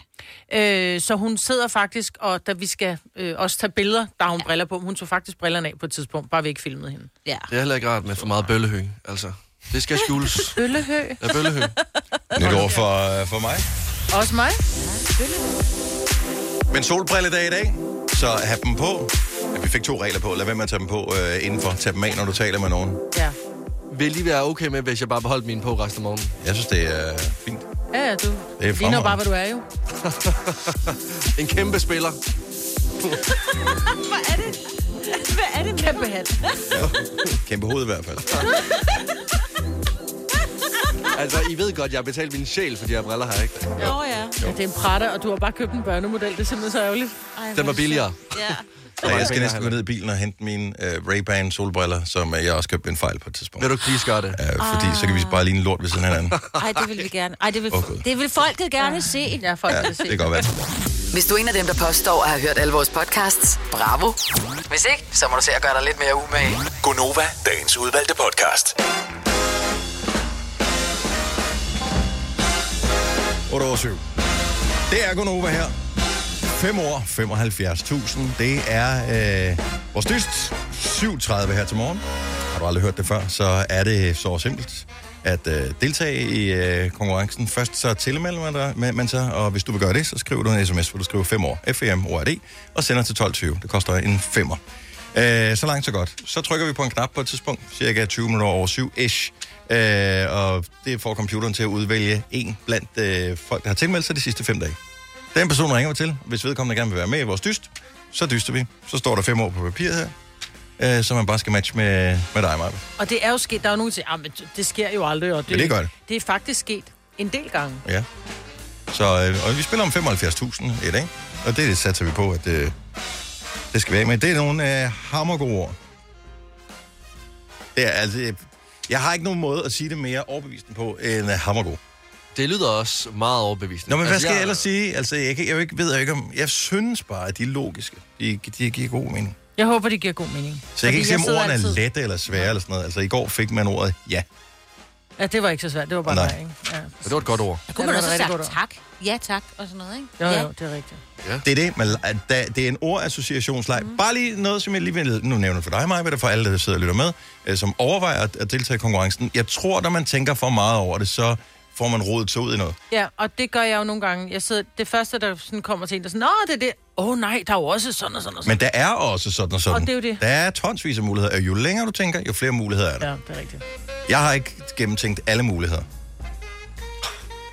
Øh, så hun sidder faktisk, og da vi skal øh, også tage billeder, der har hun briller på. Hun tog faktisk brillerne af på et tidspunkt, bare vi ikke filmede hende. Ja. Det er heller ikke rart med for meget bøllehø, altså. Det skal skjules. Bøllehø. Ja, bøllehø. Nyt ord for, for mig. Også mig? Men solbrilledag i dag, så have dem på. Ja, vi fik to regler på. Lad være med at tage dem på øh, indenfor. Tag dem af, når du taler med nogen. Ja. Vil lige være okay med, hvis jeg bare beholdt mine på resten af morgenen? Jeg synes, det er fint. Ja, ja, du er ligner bare, hvad du er jo. en kæmpe spiller. Hvad er det? Hvad er det? Kæmpe hat. Kæmpe hoved i hvert fald. Altså, I ved godt, jeg har betalt min sjæl for de her briller her, ikke? Nå ja. ja. Det er en Prada, og du har bare købt en børnemodel. Det er simpelthen så ærgerligt. Ej, Den var billigere. Ja. Ja, jeg skal næsten gå ned i bilen og hente mine uh, Ray-Ban solbriller, som uh, jeg også købte en fejl på et tidspunkt. Vil du please gøre det? Uh, fordi så kan vi bare ligne lort ved siden af hinanden. Ej, det vil vi gerne. Ej, det vil, Gud. det vil folket gerne se. Ja, folk Ja, det kan godt være. Hvis du er en af dem, der påstår at have hørt alle vores podcasts, bravo. Hvis ikke, så må du se at gøre dig lidt mere umage. Gonova, dagens udvalgte podcast. 8 over 7. Det er Gunova her. 5 år, 75.000. Det er øh, vores dyst. 7.30 her til morgen. Du aldrig hørt det før, så er det så simpelt at øh, deltage i øh, konkurrencen. Først så tilmelder man, dig, man, man sig, og hvis du vil gøre det, så skriver du en sms, hvor du skriver 5 år, FEM, ORD, og sender til 12.20. Det koster en femmer. Øh, så langt, så godt. Så trykker vi på en knap på et tidspunkt, cirka 20 minutter over 7-ish, øh, og det får computeren til at udvælge en blandt øh, folk, der har tilmeldt sig de sidste fem dage. Den person ringer vi til, hvis vedkommende gerne vil være med i vores dyst, så dyster vi. Så står der fem år på papiret her, øh, så man bare skal matche med, med dig, Maja. Og det er jo sket, der er jo nogen, der siger, "Ah, men det sker jo aldrig. Og det, Men det gør det. Det er faktisk sket en del gange. Ja. Så øh, og vi spiller om 75.000 i dag, og det satser vi på, at øh, det skal være med. Det er nogle øh, hammergode ord. Det er altså... øh, Jeg har ikke nogen måde at sige det mere overbevisende på end øh, hammergod. Det lyder også meget overbevisende. Nå, men hvad Altså, skal jeg jeg- ellers sige? Altså, jeg, kan, jeg, jo ikke, ved jo ikke om... Jeg synes bare, at de er logiske. De, de giver god mening. Jeg håber, det giver god mening. Så jeg kan ikke sige, om ordene er altid- lette eller svære eller sådan noget. Altså, i går fik man ordet ja. Ja, det var ikke så svært. Det var bare Nej. nej, ikke? Ja. Det var et godt ord. Der kunne Ja, man det var også sagt godt tak. Ja, tak, og sådan noget, ikke? Jo, ja. jo, det er rigtigt. Det er det, men da, det er en ordassociationsleg. Mm. Bare lige noget, som jeg lige vil, nu nævner for dig, Maja, men det er for alle, der sidder og lytter med, øh, som overvejer at, at deltage i konkurrencen. Jeg tror, når man tænker for meget over det, så får man rodet sig ud i noget. Ja, og det gør jeg jo nogle gange. Jeg sidder, det første, der sådan kommer til en, der er sådan, Nå, det er det. Åh oh, nej, der er jo også sådan og sådan og sådan. Men der er også sådan og sådan. Og det er jo det. Der er tonsvis af muligheder, og jo længere du tænker, jo flere muligheder er der. Ja, det er rigtigt. Jeg har ikke gennemtænkt alle muligheder.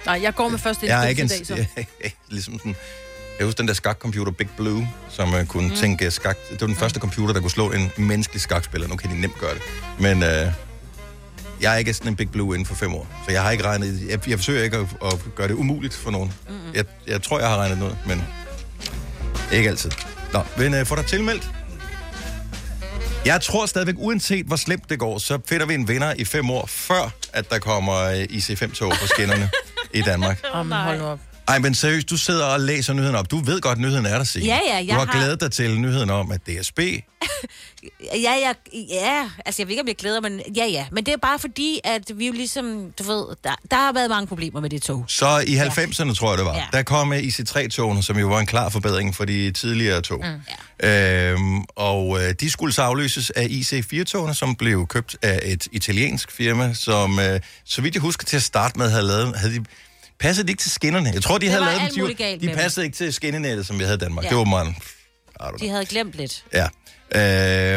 Nej, jeg går med første Jeg er ikke en, dag, så. ligesom sådan, jeg husker den der skakcomputer Big Blue, som uh, kunne Mm. mm. tænke skak. Det var den første computer, der kunne slå en menneskelig skakspiller. Nu kan de nemt gøre det. Men uh, jeg er ikke sådan en Big Blue inden for fem år. Så jeg har ikke regnet... Jeg, jeg forsøger ikke at, at gøre det umuligt for nogen. Mm. Jeg, jeg tror, jeg har regnet noget, men ikke altid. Nå, men uh, får dig tilmeldt? Jeg tror stadigvæk, uanset hvor slemt det går, så finder vi en vinder i fem år, før at der kommer uh, IC5-tog på skinnerne i Danmark. Åh, oh, hold nu op. Ej, men seriøst, du sidder og læser nyheden op. Du ved godt, nyheden er der, Signe. Ja, ja, jeg Du har, har- glædet dig til nyheden om, at DSB... Ja, ja, ja, altså jeg ved ikke, om jeg glæder men ja, ja. Men det er bare fordi, at vi jo ligesom, du ved, der, der har været mange problemer med det tog. Så i 90'erne, tror jeg det var, Ja. der kom IC3-togene, som jo var en klar forbedring for de tidligere tog. Mm. Øhm, og øh, de skulle så afløses af IC4-togene, som blev købt af et italiensk firma, som, øh, så vidt jeg husker til at starte med, havde lavet... Havde de, passede de ikke til skinnerne? Jeg tror, de Det havde lavet dem. De, de dem. passede ikke til skinnenettet, som vi havde i Danmark. Ja. Det var man... De havde glemt lidt. Ja.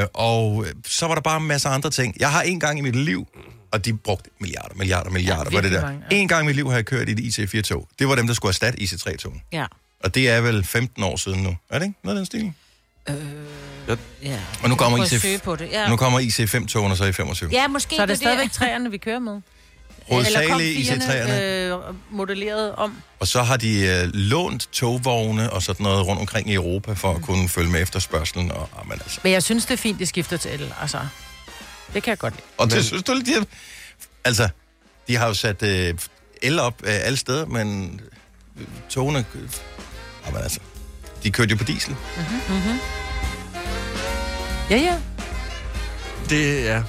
Øh, og så var der bare en masse andre ting. Jeg har en gang i mit liv, og de brugte milliarder, milliarder, milliarder, ja, var det der. mange, ja. En gang i mit liv har jeg kørt i et IC4-tog. Det var dem, der skulle erstatte IC3-tog. Ja. Og det er vel 15 år siden nu. Er det ikke noget af den stil? Ja. Og nu kommer, IC... på det, ja. nu kommer IC5-togene så i 25. Ja, måske Så er det det stadigvæk træerne, vi kører med? Hovedsageligt IC3'erne. øh, modelleret om? Og så har de øh, lånt togvogne og sådan noget rundt omkring i Europa for at kunne følge med efterspørgselen. Og, ah, men altså. Men jeg synes, det er fint, de skifter til el. Altså, det kan jeg godt lide. og det synes du, de har... Altså, de har jo sat øh, el op øh, alle steder, men øh, togene... Øh, ah, men altså, de kørte jo på diesel. Mm-hmm. Ja, ja. Det er...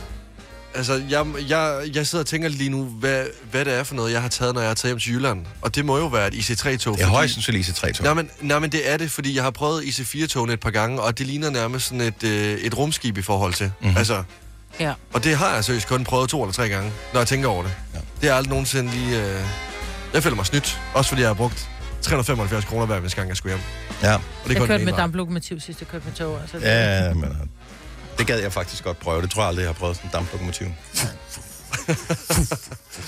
Altså, jeg, jeg, jeg sidder og tænker lige nu, hvad, hvad det er for noget, jeg har taget, når jeg har taget hjem til Jylland. Og det må jo være et IC3-tog. Det er højst sandsynligt IC3-tog. Nej men, nej, men det er det, fordi jeg har prøvet IC4-togene et par gange, og det ligner nærmest sådan et, øh, et rumskib i forhold til. Mhm. Mm-hmm. Altså, Ja. og det har jeg seriøst kun prøvet to eller tre gange, når jeg tænker over det. Ja. Det er aldrig nogensinde lige... Øh... Jeg føler mig snydt, også fordi jeg har brugt 375 kroner hver, hvis gang jeg skulle hjem. Ja. Og det er Jeg kørte den med damplokomotiv sidst, jeg kørte med tog. Altså, det- Ja, men det gad jeg faktisk godt prøve. Det tror jeg aldrig, jeg har prøvet sådan en damplokomotiv.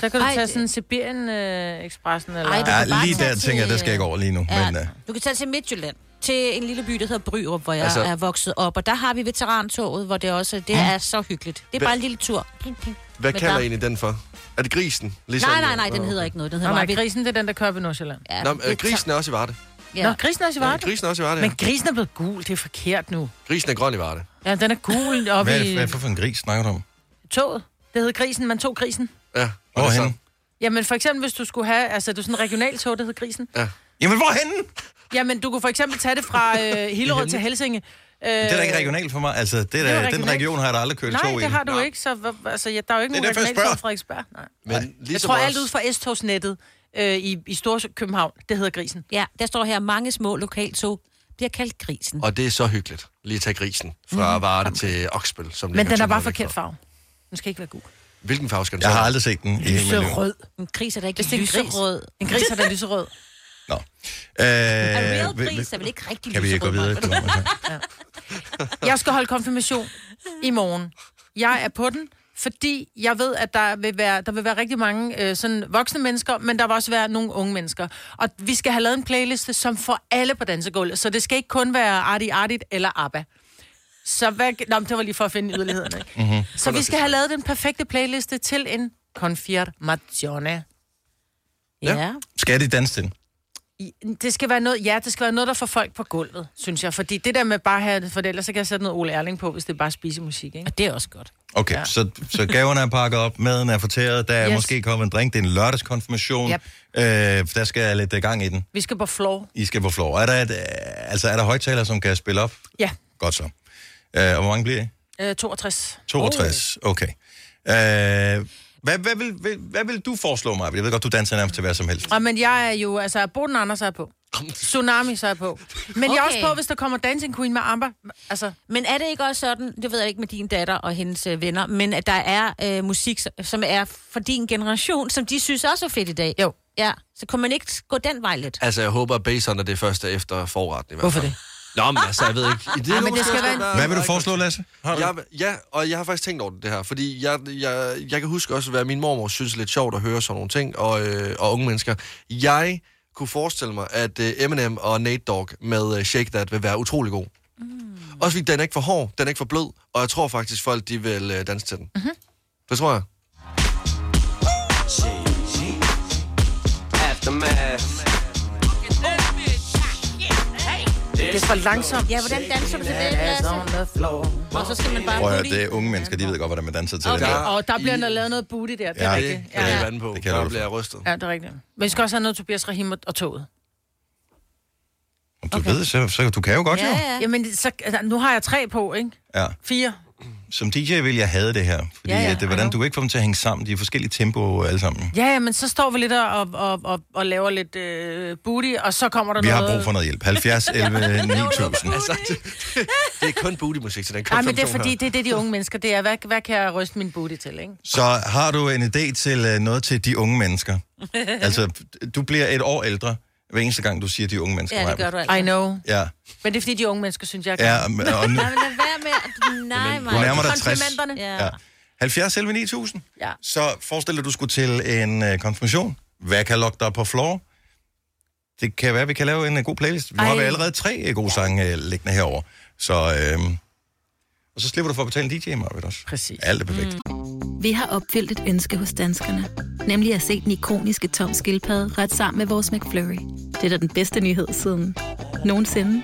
Så kan du Ej, tage sådan Sibirien-expressen, eller... Ej, du Ja, kan bare lige tage der tænker jeg, der skal jeg ikke over lige nu. Ja, Men, øh, du kan tage til Midtjylland, til en lille by, der hedder Bryrup, hvor jeg Altså- altså... er vokset op. Og der har vi veterantoget, hvor det også det er så hyggeligt. Det er Hvad- bare en lille tur. Pling, pling. Hvad Med kalder damp. I egentlig den for? Er det grisen? Ligesom, Nej, nej, nej, den Nå, hedder ikke noget. Den Nå, hedder nej, bare grisen, det er den, der kører ved Nordsjælland. Ja, Nå, men, øh, grisen er også i Varde. Ja. Nå, grisen er også i Ja, Varde? grisen er også i Varde, ja. Men grisen er blevet gul, det er forkert nu. Grisen er grøn i Varde. Ja, den er gul oppe hvad, i hvad for en gris snakker du om? toget. Det hed grisen, man tog grisen. Ja, Hvorhen? Jamen for eksempel, hvis du skulle have, altså det er sådan en regionaltog, der hed grisen. Ja. Jamen, hvorhen? Jamen, du kunne for eksempel tage det fra øh, Hillerød til Helsinge. Øh, Det er da ikke regionalt for mig. Altså, det er det er den regionalt. region har jeg da aldrig kørt i Nej, tog i. det har du ikke, så hvor- altså, ja, der er jo ikke Det er nogen derfor, jeg regionaltog spørger. fra Frederiksberg. Nej. Men Jeg ligesom tror alt ud fra S-togsnettet øh, i, i Storkøbenhavn, det hedder grisen. Ja, der står her, mange små lokaltog bliver kaldt grisen. Og det er så hyggeligt. Lige at tage grisen fra Mhm. Varde til Oksbøl. Som Men den er 200 bare forkert farve. Den skal ikke være gul. Hvilken farve skal den Jeg så har aldrig set den. Lyserød. En gris er da ikke Hvis det er en gris. lyserød. En gris er da lyserød. Nå. En Øh, real vil- gris er vel ikke rigtig Kan vi lyserød? gå videre? Altså? Jeg skal holde konfirmation i morgen. Jeg er på den, fordi jeg ved, at der vil være, der vil være rigtig mange øh, sådan voksne mennesker, men der vil også være nogle unge mennesker. Og vi skal have lavet en playliste, som får alle på dansegulvet, så det skal ikke kun være Arti Artit eller ABBA. Så hvad... Nå, men det var lige for at finde yderlighederne. ikke? Mm-hmm. Så vi skal have lavet den perfekte playliste til en confirmazione. Ja. Skal de danse til Det skal være noget, ja, det skal være noget, der får folk på gulvet, synes jeg. Fordi det der med bare at have det, for ellers så kan jeg sætte noget Ole Erling på, hvis det er bare spisemusik, ikke? Og det er også godt. Okay, ja. så, så gaverne er pakket op, maden er fortæret, der er Yes. yes. måske kommet en drink, det er en lørdagskonfirmation. Yep. Øh, der skal lidt øh, gang i den. Vi skal på floor. I skal på floor. Er der, et, øh, altså, er der højtaler, som kan spille op? Ja, Godt så. Øh, og hvor mange bliver I? øh, 62. 62, okay. Øh, Hvad, hvad, vil, hvad, hvad vil du foreslå mig? Jeg ved godt, du danser nærmest til hvad som helst. Og, men jeg er jo, altså, Boden Anders er på. Tsunami så er på. Men okay. jeg er også på, hvis der kommer Dancing Queen med Amber. Altså, Men er det ikke også sådan, det ved jeg ikke med din datter og hendes øh, venner, men at der er øh, musik, som- er for din generation, som de synes også er fedt i dag? Jo. Ja, så kunne man ikke gå den vej lidt? Altså, jeg håber, at Bason er det første efter forretten i hvert Hvorfor fald. det? Nå, men altså, jeg ved ikke. Det, Ja, men det skal være Hvad vil du foreslå, Lasse? Har du? Jeg, ja, og jeg har faktisk tænkt over det her, fordi jeg, jeg, jeg kan huske også, hvad min mormor synes er lidt sjovt at høre sådan nogle ting, og, øh, og unge mennesker. Jeg kunne forestille mig, at øh, Eminem og Nate Dogg med øh, Shake That vil være utrolig god. Mm. Også fordi den er ikke for hård, den er ikke for blød, og jeg tror faktisk, folk de vil øh, danse til den. Mm-hmm. Det tror jeg. For langsomt. Ja, hvordan danser du til det, Lasse? Og så skal man bare Prøv at høre, det er unge mennesker, de ved godt, hvordan man danser til Okay, det der. og der bliver der lavet noget booty der, det er Ja, rigtigt. det Ja, kan ja. jeg vand på. Det kan Der bliver rystet. ja, det er rigtigt. Men vi skal også have noget Tobias Rahim og, og toget. Om du ved, så, så du kan jo godt jo. Jamen, så, altså, nu har jeg tre på, ikke? Ja. Fire. Som DJ vil jeg have det her. Fordi Ja, ja, at det, hvordan, du ikke få dem til at hænge sammen. De er forskellige tempoer alle sammen. Ja, ja, men så står vi lidt og, og, og, og laver lidt øh, booty, og så kommer der Vi noget... har brug for noget hjælp. 70, 11, 9000. Altså, det, det er kun booty-musik, så den kan Nej, men det er fordi, det er det, de unge mennesker, det er, hvad, hvad kan jeg ryste min booty til, ikke? Så har du en idé til øh, noget til de unge mennesker? altså, du bliver et år ældre, hver eneste gang, du siger de unge mennesker. Ja, det gør du altså. I know. Ja, Men det er fordi, de unge mennesker synes, jeg kan. ja og, og, Nej, men lad være med at... Nej, du nærmer dig 60. Komplimenterne. Ja. Ja. 70 11 9000. Ja. Så forestil dig, at du skulle til en uh, konfirmation. Hvad kan lokke dig på floor? Det kan være, at vi kan lave en uh, god playlist. Vi har Ej. vi allerede tre uh, gode sange uh, liggende herover. Så, uh, og så slipper du for at betale en DJ, Marvitt, også. Præcis. Alt er perfekt. Vi har opfyldt et ønske hos danskerne. Nemlig at se den ikoniske tom skildpadde ret sammen med vores McFlurry. Det er da den bedste nyhed siden nogensinde.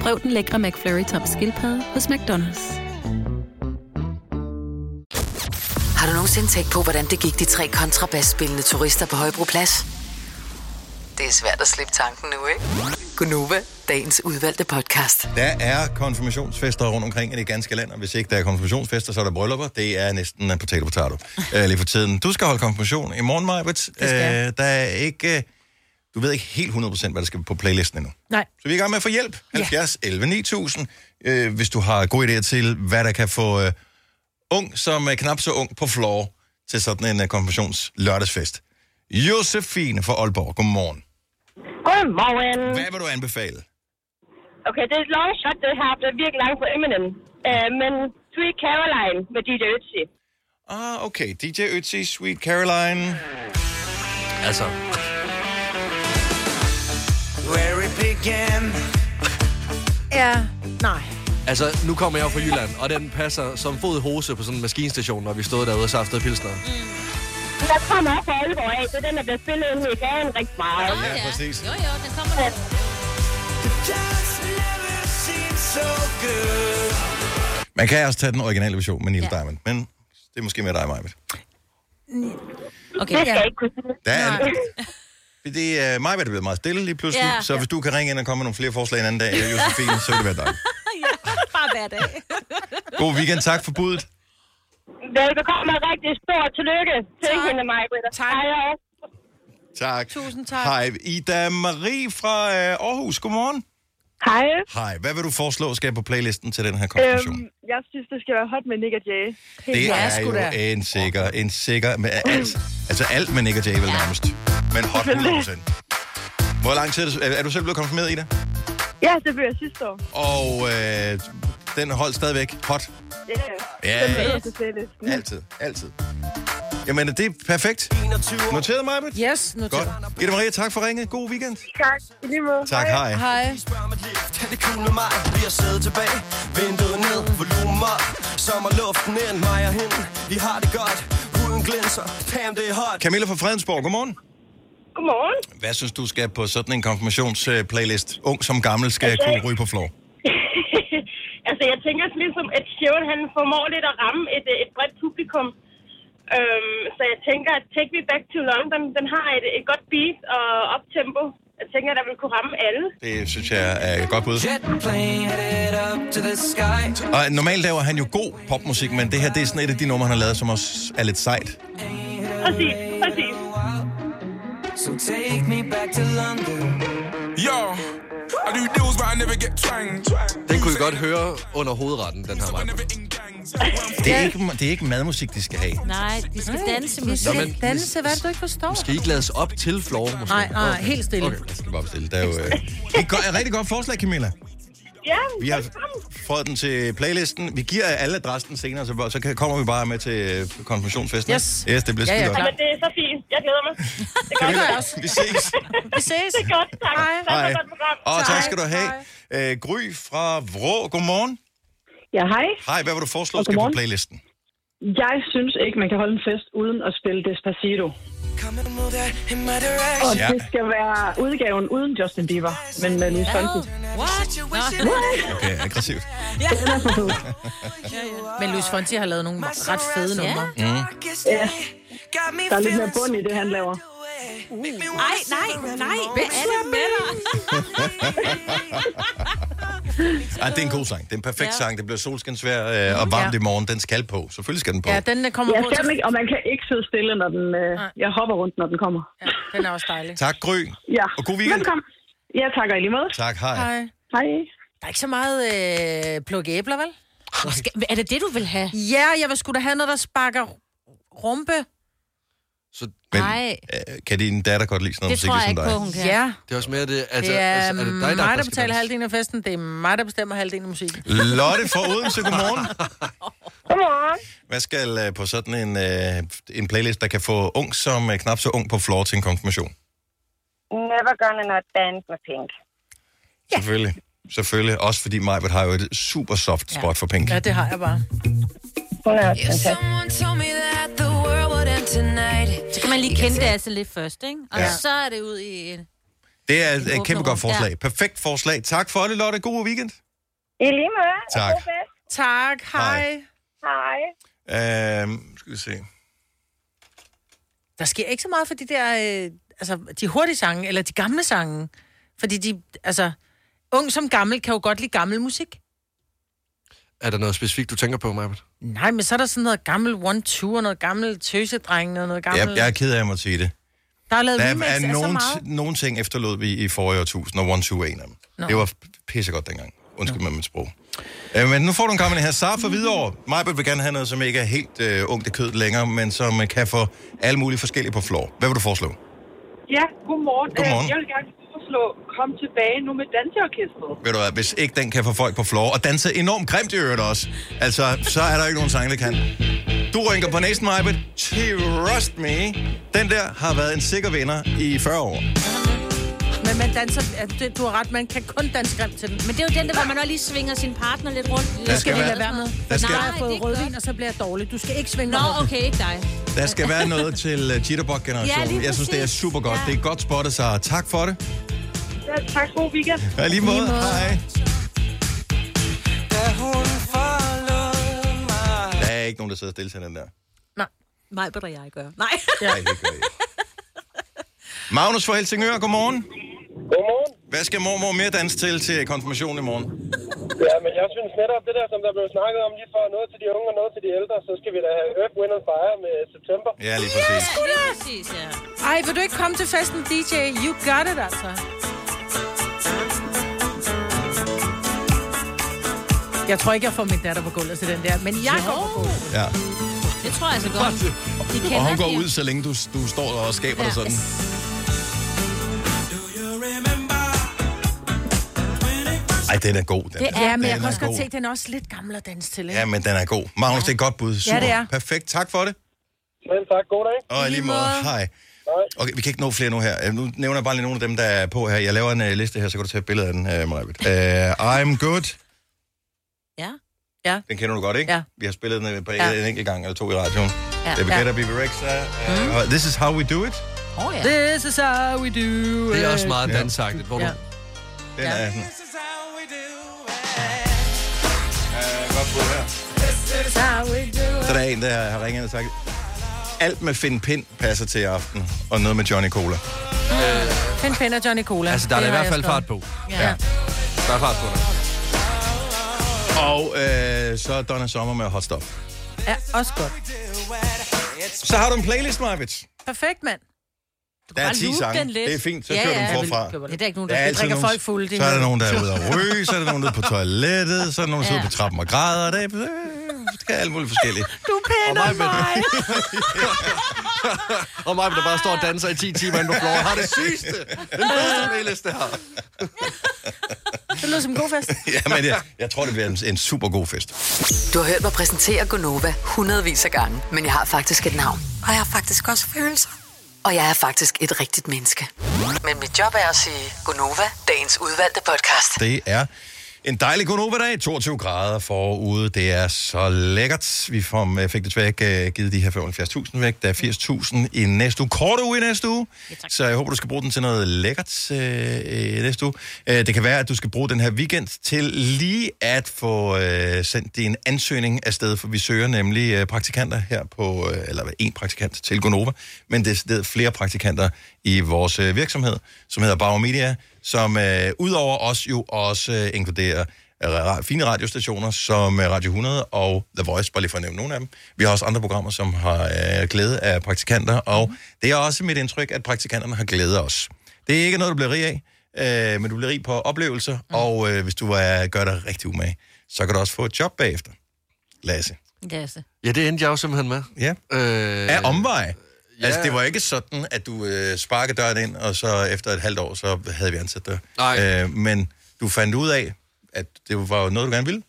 Prøv den lækre McFlurry tom skildpadde hos McDonald's. Har du nogensinde tænkt på, hvordan det gik de tre kontrabasspillende turister på Højbroplads? Det er svært at slippe tanken nu, ikke? Gunova, dagens udvalgte podcast. Der er konfirmationsfester rundt omkring i det ganske land, og hvis ikke der er konfirmationsfester, så er der bryllupper. Det er næsten en potato potato uh, lige for tiden. Du skal holde konfirmation i morgen, Majbert. Uh, der er ikke... Uh, du ved ikke helt 100% hvad der skal på playlisten endnu. Nej. Så vi er i gang med at få hjælp. 70 11 9000, øh, hvis du har gode idéer til, hvad der kan få øh, ung som er knap så ung på floor til sådan en uh, konfirmations lørdagsfest. Josefine fra Aalborg, godmorgen. Godmorgen. Hvad vil du anbefale? Okay, det er et long shot, det her. Det er virkelig langt på Eminem. Uh, men Sweet Caroline med DJ Ötzi. Ah, okay. DJ Ötzi, Sweet Caroline. Altså, Where it began. Ja, nej. altså, nu kommer jeg fra Jylland, og den passer som fod i hose på sådan en maskinstation, når vi stod derude og saftede pilsner. Der kommer også fra Aalborg af, så den er blevet spillet ind i gaden rigtig meget. Ja, præcis. Jo, jo, den kommer der. Good. Man kan også tage den originale version med Neil ja. Diamond, men det er måske med dig, Majbet. Okay. Det skal jeg ikke kunne sige. Der er det er mig, der bliver meget stille lige pludselig, Ja. så hvis du kan ringe ind og komme med nogle flere forslag en anden dag, Josefine, så vil det være dig. Bare hver dag. God weekend, tak for budet. Velbekomme og rigtig stort tillykke til hende, mig, Tak. Hej. Tak. Tusind tak. Hej, Ida Marie fra øh, Aarhus. Godmorgen. Hej. Hej, hvad vil du foreslå skal på playlisten til den her konfirmation? Øhm, jeg synes, det skal være hot med Nick og Jay. Helt det klart. er jo en sikker, en sikker, med alt, altså alt med Nick og Jay vel nærmest, men hot 100%. Hvor lang tid er du, er du selv blevet konfirmeret i det? Ja, det blev jeg sidste år. Og øh, den holdt stadigvæk hot. Ja, Ja, Den ja. med til playlisten. Altid, altid. Jamen, det er perfekt. Noteret mig, Britt? Yes, noteret. Godt. Ida Maria, tak for ringet. God weekend. Tak, i lige måde. Tak, hej. Hej. Kan det mig? Vi har siddet tilbage, vinduet ned, volumen op. Sommerluften ind, mig og hende. Vi har det godt, huden glinser. Damn, det er hot. Camilla fra Fredensborg, godmorgen. Godmorgen. Hvad synes du skal på sådan en konfirmationsplaylist? Ung som gammel skal Altså- kunne ryge på floor. altså, jeg tænker sådan ligesom, at Sheeran, han formår lidt at ramme et, øh, et bredt publikum. Øhm, så jeg tænker, at Take Me Back to London, den har et, et godt beat og optempo. Jeg tænker, der vil kunne ramme alle. Det synes jeg er et godt bud. Og normalt laver han jo god popmusik, men det her det er sådan et af de numre, han har lavet, som også er lidt sejt. Præcis, præcis. So take me back to London. Yo, I do deals, but I never get twanged. Den kunne I godt høre under hovedretten, den her vej. Det er, ikke, det er ikke madmusik, de skal have. Nej, de skal danse Vi musik. skal Nå, men- danse, hvad er det, du ikke forstår? Skal I ikke lades op til floor, måske? Nej, nej, helt stille. Okay. Jeg skal bare bestille. Det er jo øh, et, et rigtig godt forslag, Camilla. Ja, Vi har fået den til playlisten. Vi giver alle adressen senere, så, så kommer vi bare med til øh, konfirmationsfesten. Yes. Yes, det bliver Ja, ja, ja, skide godt. Men det er så fint. Jeg glæder mig. Det er Camilla, godt. vi ses. Vi ses. Det er godt. Tak. Hej. Tak for Hej. godt program. Og tak skal du have. Øh, Gry fra Vrå, godmorgen. Ja, hej. Hej, hvad vil du foreslå Og skal på playlisten? Jeg synes ikke, man kan holde en fest uden at spille Despacito. Og Ja. det skal være udgaven uden Justin Bieber, men med Luis Fonsi. What? Okay, aggressivt. Er for fed. Men Luis Fonsi har lavet nogle ret fede numre. Mm. Ja. Der er lidt mere bund i det, han laver. Nej, nej, nej. Hvad er det med dig? Ej, det er en god sang. Det er en perfekt Ja. sang. Det bliver solskinsvær øh, og varmt Ja. i morgen. Den skal på. Selvfølgelig skal den på. Ja, den øh, kommer Jeg på til... ikke, og man kan ikke sidde stille, når den... Øh, jeg hopper rundt, når den kommer. Ja, den er også dejlig. Tak, Gry. Ja. Og god weekend. Velkommen. Ja, tak og i lige måde. Tak, hej. Hej. Hej. Der er ikke så meget øh, plukke æbler, vel? Skal, er det det, du vil have? Ja, jeg vil sgu da have noget, der sparker rumpe. Så, men, Nej. øh, kan din datter godt lide sådan noget Det musik tror jeg ligesom ikke dig? på, hun kan. Ja, Det er også mere det... Altså, det er, altså, er det dig, der, mig, der betaler halvdelen af festen. Det er mig, der bestemmer halvdelen af musikken. Lotte fra Odense, godmorgen. Godmorgen. Hvad skal øh, på sådan en, øh, en playlist, der kan få ung som øh, knap så ung på floor til en konfirmation? Never gonna not dance med Pink. Ja. Selvfølgelig. Selvfølgelig. Også fordi Majbert har jo et super soft spot for Pink. Ja, det har jeg bare. Hun er også fantastisk. Så kan man lige kende det altså lidt først, ikke? Og Ja. så er det ud i... en- Det er et, kæmpe godt forslag. Ja. Perfekt forslag. Tak for det, Lotte. God weekend. I lige måde. Tak. Tak, hej. Hej. Hej. Øhm, skal vi se. Der sker ikke så meget for de der, øh, altså, de hurtige sange, eller de gamle sange. Fordi de, altså, ung som gammel kan jo godt lide gammel musik. Er der noget specifikt, du tænker på, Marbet? Nej, men så er der sådan noget gammel one-two, og noget gammel tøsedreng, og noget gammel... Jeg, jeg er ked af, at jeg må sige det. Der er lavet Der remix er af så nogle, meget. nogle ting efterlod vi i forrige årtusind, og One Two er en af dem. Nå. Det var pissegodt dengang. Undskyld med mit sprog. Øh, men nu får du en gammel her. Sara for Hvidovre. Majbert vil gerne have noget, som ikke er helt øh, ungt i kød længere, men som øh, kan få alle mulige forskellige på floor. Hvad vil du foreslå? Ja, godmorgen. Godmorgen. Øh, Jeg vil gerne foreslå, kom tilbage nu med danseorkestret. Ved du hvad, hvis ikke den kan få folk på floor, og danse enormt grimt i øvrigt også, altså, så er der ikke nogen sang, der kan. Du rynker på næsten, Majbet. Trust me. Den der har været en sikker vinder i 40 år. Men man danser, ja, det, du har ret, man kan kun danse grimt til den. Men det er jo den der, hvor man også lige svinger sin partner lidt rundt. Der skal skal vi være- lade være med. der skal- skal... Jeg har Nej, fået det er rødvin, godt. og så bliver jeg dårlig. Du skal ikke svinge Nå, mig rundt. okay, ikke dig. Der skal være noget til uh, Jitterbug-generationen. Ja, jeg synes, det er super godt. Ja. Det er godt spottet, så tak for det. Ja, tak, god weekend. Ja, lige måde. Hej. Hun forlod mig. Der er ikke nogen, der sidder stille til den der. Mig og jeg gør. Nej. Nej, det gør jeg. Magnus fra Helsingør, godmorgen. Godmorgen. Hvad skal mormor mere danse til til konfirmation i morgen? Ja, men jeg synes netop det der, som der blev snakket om lige for noget til de unge og noget til de ældre, så skal vi da have Earth, Wind and Fire med september. Ja, lige præcis. Præcis, ja. Ej, vil du ikke komme til festen, DJ? You got it, altså. Jeg tror ikke, jeg får min datter på gulvet til den der, men jeg Jo. går på gulvet. Ja. Det tror jeg så godt. De kender Og hun går de. ud, så længe du, du står og skaber Ja. det sådan. Ej, den er god. Den Det er, men den jeg kan også god. godt se, at den er også lidt gammel at danse til, ikke? Ja, men den er god. Magnus, det er et godt bud. Super. det er. Perfekt. Tak for det. Men tak, god dag. Og lige måde, hej. Okay, vi kan ikke nå flere nu her. Nu nævner jeg bare lige nogle af dem, der er på her. Jeg laver en uh, liste her, så kan du tage et billede af den, uh, Majbet. Uh, I'm Good. Ja. Ja. Den kender du godt, ikke? Ja. Vi har spillet den øh, på Ja. ja. en enkelt gang eller to i radioen. Ja. Ja. Det Ja. er Bibi Rexa. Uh, mm. This is how we do it. Oh, ja. This is how we do Det er it. også meget dansagtigt, hvor du... Ja. Den er sådan. Uh, godt bud her. This is how we do Så der er en, der har ringet og sagt, alt med Finn Pind passer til i aften, og noget med Johnny Cola. Øh, Find Pind og Johnny Cola. Altså, der er Det da i hvert fald fart på. Ja. Der er fart på det. Og øh, så Donna Sommer med Hot Stuff. ja, også godt. Så har du en playlist, Marvitt. Perfekt, mand. Der er bare 10 loop sange. Det er fint, så Ja, kører du ja. den forfra. Det er ikke nogen, Der der er drikker nogen- folk fulde. Det Så er der nogen, der er ude at ryge, så er der nogen, der er på toilettet, så er der nogen, der sidder Ja. på trappen og græder. Det, er- det kan alt muligt forskelligt. Du pænder Og mig, mig. Og mig, der bare står og danser i 10 timer inde på floor, har det sygeste. Den bedste playlist, det her. Det lyder som en god fest. ja, men jeg, jeg tror, det bliver en, en super god fest. Du har hørt mig præsentere Gonova hundredvis af gange, men jeg har faktisk et navn. Og jeg har faktisk også følelser. Og jeg er faktisk et rigtigt menneske. Men mit job er at sige Gonova, dagens udvalgte podcast. Det er en dejlig Gunova-dag. 22 grader forude. Det er så lækkert. Vi får, fik væk øh, givet de her 75.000 væk. Der er 80.000 i næste uge. Kort uge i næste uge. Ja, så jeg håber, du skal bruge den til noget lækkert øh, i næste uge. Øh, det kan være, at du skal bruge den her weekend til lige at få øh, sendt din ansøgning afsted, for vi søger nemlig øh, praktikanter her på, øh, eller en praktikant til Gonova, men det er flere praktikanter i vores øh, virksomhed, som hedder Bauer Media, som øh, udover os jo også øh, inkluderer øh, fine radiostationer som øh, Radio 100 og The Voice, bare lige for at nævne nogle af dem. Vi har også andre programmer, som har øh, glæde af praktikanter, og det er også mit indtryk, at praktikanterne har glæde af os. Det er ikke noget, du bliver rig af, øh, men du bliver rig på oplevelser, og øh, hvis du er, gør dig rigtig umage, så kan du også få et job bagefter. Lasse. Lasse. Ja, det endte jeg jo simpelthen med. Ja. Øh, Af omvej. Ja. Altså, det var ikke sådan, at du øh, sparkede døren ind, og så efter et halvt år, så havde vi ansat dig. Nej. Øh, men du fandt ud af, at det var noget, du gerne ville.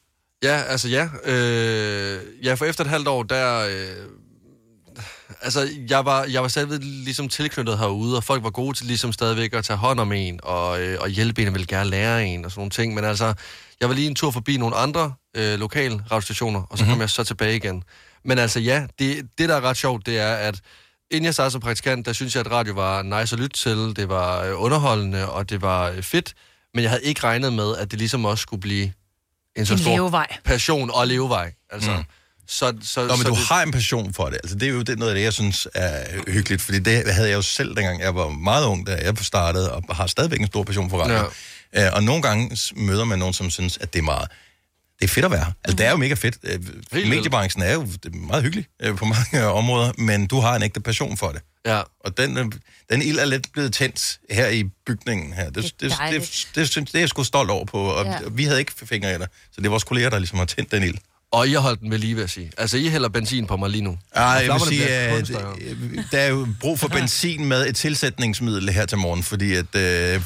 Ja, altså ja. Øh, ja, for efter et halvt år, der... Øh, altså, jeg var, jeg var selv ligesom tilknyttet herude, og folk var gode til ligesom stadigvæk at tage hånd om en, og, øh, og hjælpe en, og ville gerne lære en, og sådan nogle ting. Men altså, jeg var lige en tur forbi nogle andre øh, lokale radiostationer, og så kom Mhm. jeg så tilbage igen. Men altså ja, det, det der er ret sjovt, det er, at inden jeg startede som praktikant, der synes jeg, at radio var nice at lytte til, det var øh, underholdende, og det var øh, fedt. Men jeg havde ikke regnet med, at det ligesom også skulle blive en så En stor levevej. passion og levevej. Altså, Mm. så, så, Nå, men så du det, har en passion for det. Altså, det er jo det, noget af det, jeg synes er hyggeligt, fordi det havde jeg jo selv, dengang jeg var meget ung, da jeg startede, og har stadigvæk en stor passion for radio. Ja. og nogle gange møder man nogen, som synes, at det er meget det er fedt at være. Altså, det er jo mega fedt. Øh, vildt. Mediebranchen er jo meget hyggelig øh, på mange øh, områder, men du har en ægte passion for det. Ja. Og den, øh, den ild er lidt blevet tændt her i bygningen her. Det, det, det, det, det, synes, det er jeg sgu stolt over på, og Ja. ja. vi havde ikke fingre i det. Så det er vores kolleger, der ligesom har tændt den ild. Og I har holdt den ved lige, vil jeg sige. Altså, I hælder benzin på mig lige nu. Og jeg vil sige, at der er jo brug for benzin med et tilsætningsmiddel her til morgen, fordi at øh,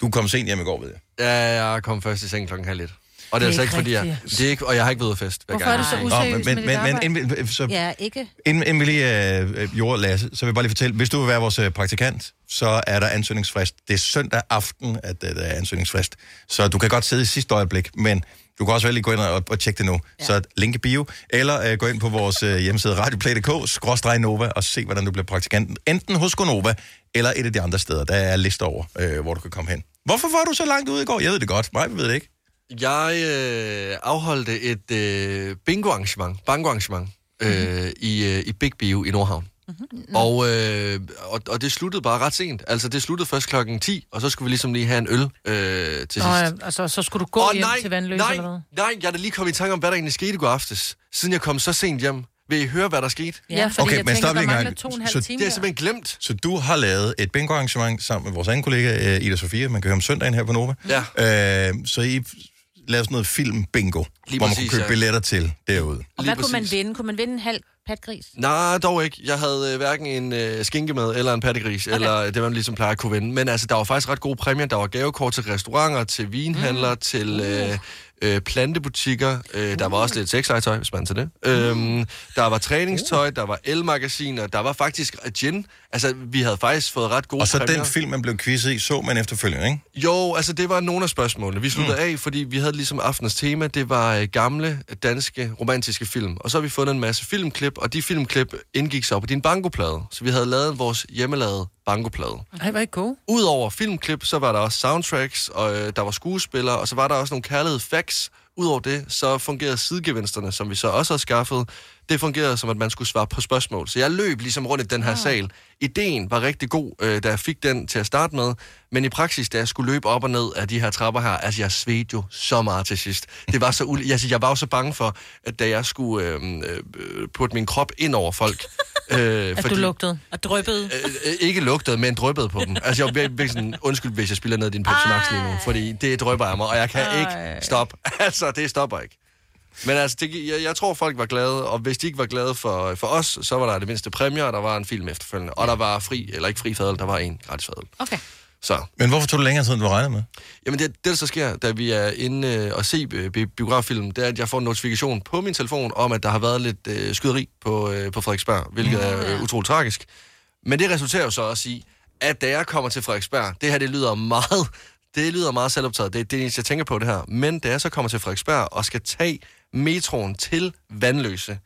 du kom sent hjem i går, ved jeg. Ja, jeg kom først i seng klokken halv et. Og det er, altså er ikke, fordi jeg... Det er ikke, og jeg har ikke været at fest. Hvorfor er gang. du så Nå, useriøs men, med dit men, men, arbejde? inden, så, Ja, ikke? inden, inden vi lige øh, øh, gjorde Lasse, så vil jeg bare lige fortælle, hvis du vil være vores øh, praktikant, så er der ansøgningsfrist. Det er søndag aften, at øh, der er ansøgningsfrist. Så du kan godt sidde i sidste øjeblik, men du kan også vel lige gå ind og, og tjekke det nu. Ja. Så link i bio, eller øh, gå ind på vores øh, hjemmeside radioplay.dk, skråstreg Nova, og se, hvordan du bliver praktikant. Enten hos Gonova, eller et af de andre steder. Der er lister over, øh, hvor du kan komme hen. Hvorfor var du så langt ude i går? Jeg ved det godt. Nej, vi ved det ikke. Jeg øh, afholdte et øh, bingo-arrangement, bango-arrangement, øh, i, øh, i Big Bio i Nordhavn. Mm-hmm. Og, øh, og, og det sluttede bare ret sent. Altså, det sluttede først klokken 10, og så skulle vi ligesom lige have en øl øh, til Nå, sidst. ja, altså, så skulle du gå Åh, hjem nej, til vandløs nej, eller hvad? nej, jeg er da lige kommet i tanke om, hvad der egentlig skete i går aftes, siden jeg kom så sent hjem. Vil I høre, hvad der skete? Ja, fordi Okay, jeg men tænker, stop der mangler gang. to og en halv Så time. Det er simpelthen glemt. Så du har lavet et bingo-arrangement sammen med vores anden kollega, øh, Ida Sofia. Man kan høre om søndagen her på Nova. Ja. Øh, så I lavede sådan noget film-bingo, Lige hvor man præcis, kunne købe ja. billetter til derude. Og hvad kunne man vinde? Kunne man vinde en halv patgris? Nej, dog ikke. Jeg havde øh, hverken en øh, skinkemad eller en pattegris, okay. eller det, man ligesom plejer at kunne vinde. Men altså, der var faktisk ret gode præmier. Der var gavekort til restauranter, til vinhandler, mm. til øh, øh, plantebutikker. Øh, der var også lidt sexlegetøj, hvis man til det. Øhm, der var træningstøj, der var elmagasiner, der var faktisk gin. Altså, vi havde faktisk fået ret gode Og så præmier. den film, man blev quizzet i, så man efterfølgende, ikke? Jo, altså det var nogle af spørgsmålene. Vi sluttede mm. af, fordi vi havde ligesom aftenens tema, det var øh, gamle danske romantiske film. Og så har vi fundet en masse filmklip, og de filmklip indgik så på din bankoplade. Så vi havde lavet vores hjemmelavede bankoplade. Nej, var ikke god. Udover filmklip, så var der også soundtracks, og øh, der var skuespillere, og så var der også nogle kærlighed facts Udover det, så fungerede sidegevinsterne, som vi så også har skaffet, det fungerede som, at man skulle svare på spørgsmål. Så jeg løb ligesom rundt i den her Ah. sal. Ideen var rigtig god, øh, da jeg fik den til at starte med, men i praksis, da jeg skulle løbe op og ned af de her trapper her, altså jeg svedte jo så meget til sidst. Det var så ul- altså, jeg var jo så bange for, at da jeg skulle øh, øh, putte min krop ind over folk, øh, At du lugtede og dryppede. øh, øh, ikke lugtede, men dryppede på dem. Altså, jeg var virkelig sådan, undskyld, hvis jeg spiller ned i din Pepsi Max lige nu, fordi det drypper af mig, og jeg kan Ej. ikke stoppe. Altså, det stopper ikke. Men altså, det, jeg, jeg tror, folk var glade, og hvis de ikke var glade for, for os, så var der det mindste præmier, og der var en film efterfølgende. Og der var fri, eller ikke fri fadel, der var en gratis fadel. Okay. Så. Men hvorfor tog det længere tid, end du regnede med? Jamen det, det, der så sker, da vi er inde øh, og se øh, bi- biograffilm, det er, at jeg får en notifikation på min telefon om, at der har været lidt øh, skyderi på, øh, på Frederiksberg, hvilket er øh, utroligt tragisk. Men det resulterer jo så også i, at da jeg kommer til Frederiksberg, det her det lyder meget, det lyder meget selvoptaget, det er det eneste, jeg tænker på det her. Men da jeg så kommer til Frederiksberg og skal tage metroen til Vandløse,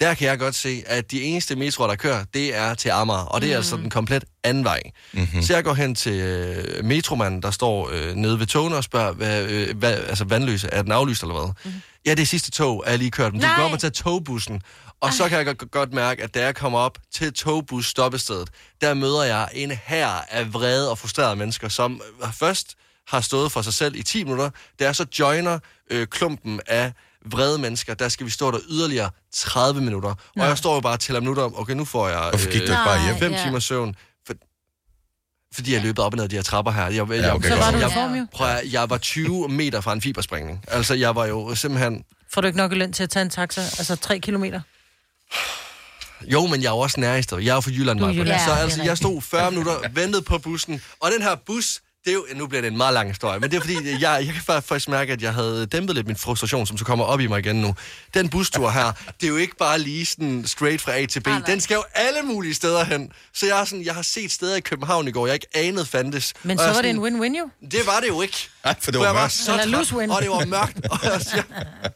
der kan jeg godt se, at de eneste metroer, der kører, det er til Amager, og det er altså den komplet anden vej. Mm-hmm. Så jeg går hen til øh, metromanden, der står øh, nede ved togene og spørger, hvad, øh, hvad, altså vandløse, er den aflyst eller hvad? Mm-hmm. Ja, det er sidste tog, er jeg lige kørt, men du kan Nej. op og tage togbussen. Og så kan jeg godt, godt mærke, at da jeg kommer op til togbus stoppestedet, der møder jeg en her af vrede og frustrerede mennesker, som øh, først har stået for sig selv i 10 minutter, jeg så joiner øh, klumpen af vrede mennesker, der skal vi stå der yderligere 30 minutter. Og jeg står jo bare og tæller minutter. Okay, nu får jeg Hvorfor gik du ikke bare hjem? 5 Ja. timers søvn. For, fordi jeg løbet op og ned ad de her trapper her. Jeg, jeg, Ja, okay, jeg, Så var jeg, jo. prøv at, jeg var 20 meter fra en fibersprængning. Altså, jeg var jo simpelthen... Får du ikke nok i løn til at tage en taxa? Altså tre kilometer? Jo, men jeg er jo også nærmest. Jeg er jo fra Jylland. Jylland. Så Ja, er altså, jeg stod 40 minutter, ventede på bussen. Og den her bus, det er jo, nu bliver det en meget lang historie, men det er fordi, jeg, jeg kan faktisk mærke, at jeg havde dæmpet lidt min frustration, som så kommer op i mig igen nu. Den bustur her, det er jo ikke bare lige sådan straight fra A til B. Den skal jo alle mulige steder hen. Så jeg, er sådan, jeg har set steder i København i går, jeg ikke anede fandtes. Men så var det en sådan, win-win jo. Det var det jo ikke. Nej, for det For var jeg var mørkt. så Eller lose-win. og det var mørkt. Og jeg,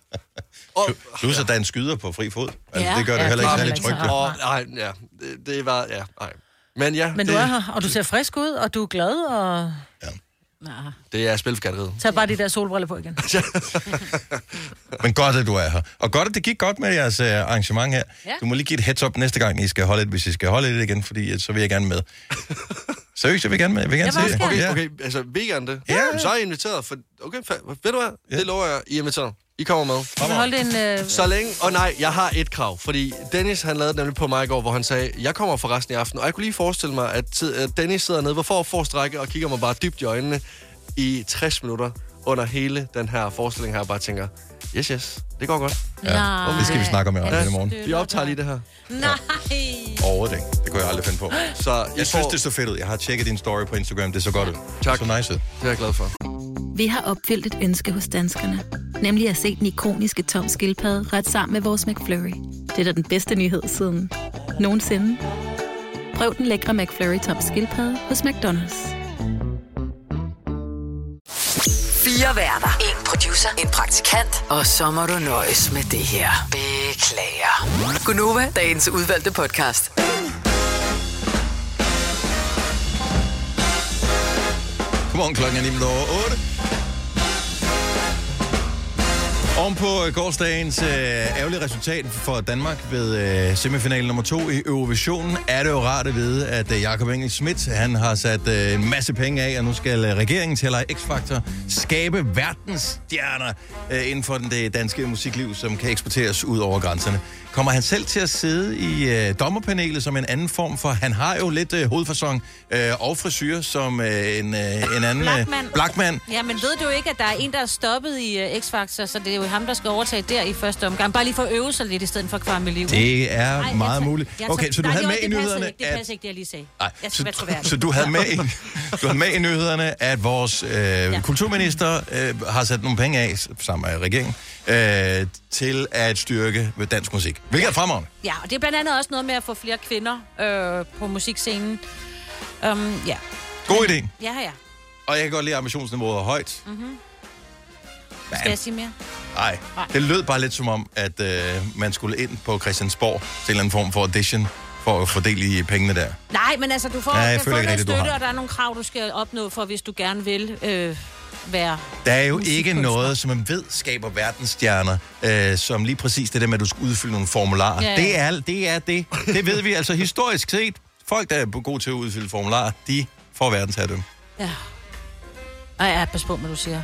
og, Plus, at der er en skyder på fri fod. Altså, Ja. det gør det Ja, heller ikke særlig trygt. og, nej, ja, det, det var, ja, nej. Men ja, Men det, du er her, og du ser frisk ud, og du er glad, og det er spilforskatteriet. tag bare de der solbriller på igen. Men godt, at du er her. Og godt, at det gik godt med jeres uh, arrangement her. Ja. Du må lige give et heads up næste gang, I skal holde det, hvis I skal holde det igen, fordi uh, så vil jeg gerne med. Seriøst, jeg vil gerne med. Jeg vil gerne Jeg se også det. Ja. Okay, altså vegan det. Ja. Så er I inviteret. For, okay, fa- ved du hvad? Ja. Det lover jeg. I er inviteret. I kommer med. Så hold en... Øh, Så længe... Og nej, jeg har et krav. Fordi Dennis, han lavede det nemlig på mig i går, hvor han sagde, jeg kommer for resten i aften. Og jeg kunne lige forestille mig, at, Dennis sidder nede, hvor for forrest række og kigger mig bare dybt i øjnene i 60 minutter under hele den her forestilling her, og bare tænker, yes, yes, det går godt. Ja. Det skal vi snakke om i i morgen. Vi optager lige det her. Nej. Overhovedet ikke. Det kunne jeg aldrig finde på. Så Jeg får, synes, det så fedt ud. Jeg har tjekket din story på Instagram. Det så godt ud. Tak. Så nice ud. det er jeg glad for. Vi har opfyldt et ønske hos danskerne. Nemlig at se den ikoniske tom skildpadde ret sammen med vores McFlurry. Det er da den bedste nyhed siden nogensinde. Prøv den lækre McFlurry tom skildpadde hos McDonald's. Fire værter. En producer. En praktikant. Og så må du nøjes med det her. Beklager. Gunova, dagens udvalgte podcast. Godmorgen, klokken er 9 Oven på øh, gårsdagens øh, ærgerlige resultat for Danmark ved øh, semifinalen nummer to i Eurovisionen, er det jo rart at vide, at øh, Jakob Engel Schmidt, han har sat øh, en masse penge af, og nu skal øh, regeringen til at X-Factor skabe verdensstjerner øh, inden for den, det danske musikliv, som kan eksporteres ud over grænserne. Kommer han selv til at sidde i øh, dommerpanelet som en anden form for... Han har jo lidt øh, hovedfasong øh, og frisyr som øh, en, øh, en anden... Blackman. Øh, Blackman. Ja, men ved du ikke, at der er en, der er stoppet i uh, X-Factor, så det er jo ham, der skal overtage der i første omgang. Bare lige for at øve sig lidt, i stedet for at kvare med liv. Det er Ej, meget tager- muligt. jeg Okay, tager- så du Nej, havde jo, med i nyhederne, Ikke, det at- passer ikke, det jeg lige sagde. Nej, jeg skal så, troværdig. så du havde med i, du havde med i nyhederne, at vores øh, ja. kulturminister øh, har sat nogle penge af, sammen med regeringen, øh, til at styrke dansk musik. Hvilket er fremragende. Ja, og det er blandt andet også noget med at få flere kvinder øh, på musikscenen. Um, ja. God idé. Ja, ja. Og jeg kan godt lide, at ambitionsniveauet er højt. Mm-hmm. Skal jeg sige mere? Nej, det lød bare lidt som om, at øh, man skulle ind på Christiansborg til en eller anden form for audition for at fordele i pengene der. Nej, men altså, du får, Ja, jeg ja, føler får noget du støtte, og der er nogle krav, du skal opnå for, hvis du gerne vil øh, være... Der er jo ikke noget, som man ved skaber verdensstjerner, øh, som lige præcis det der med, at du skal udfylde nogle formularer. Ja, ja. Det, er, det er det. Det ved vi altså historisk set. Folk, der er gode til at udfylde formularer, de får verdensherredømme. Ja. Ej, ja, pas på, hvad du siger.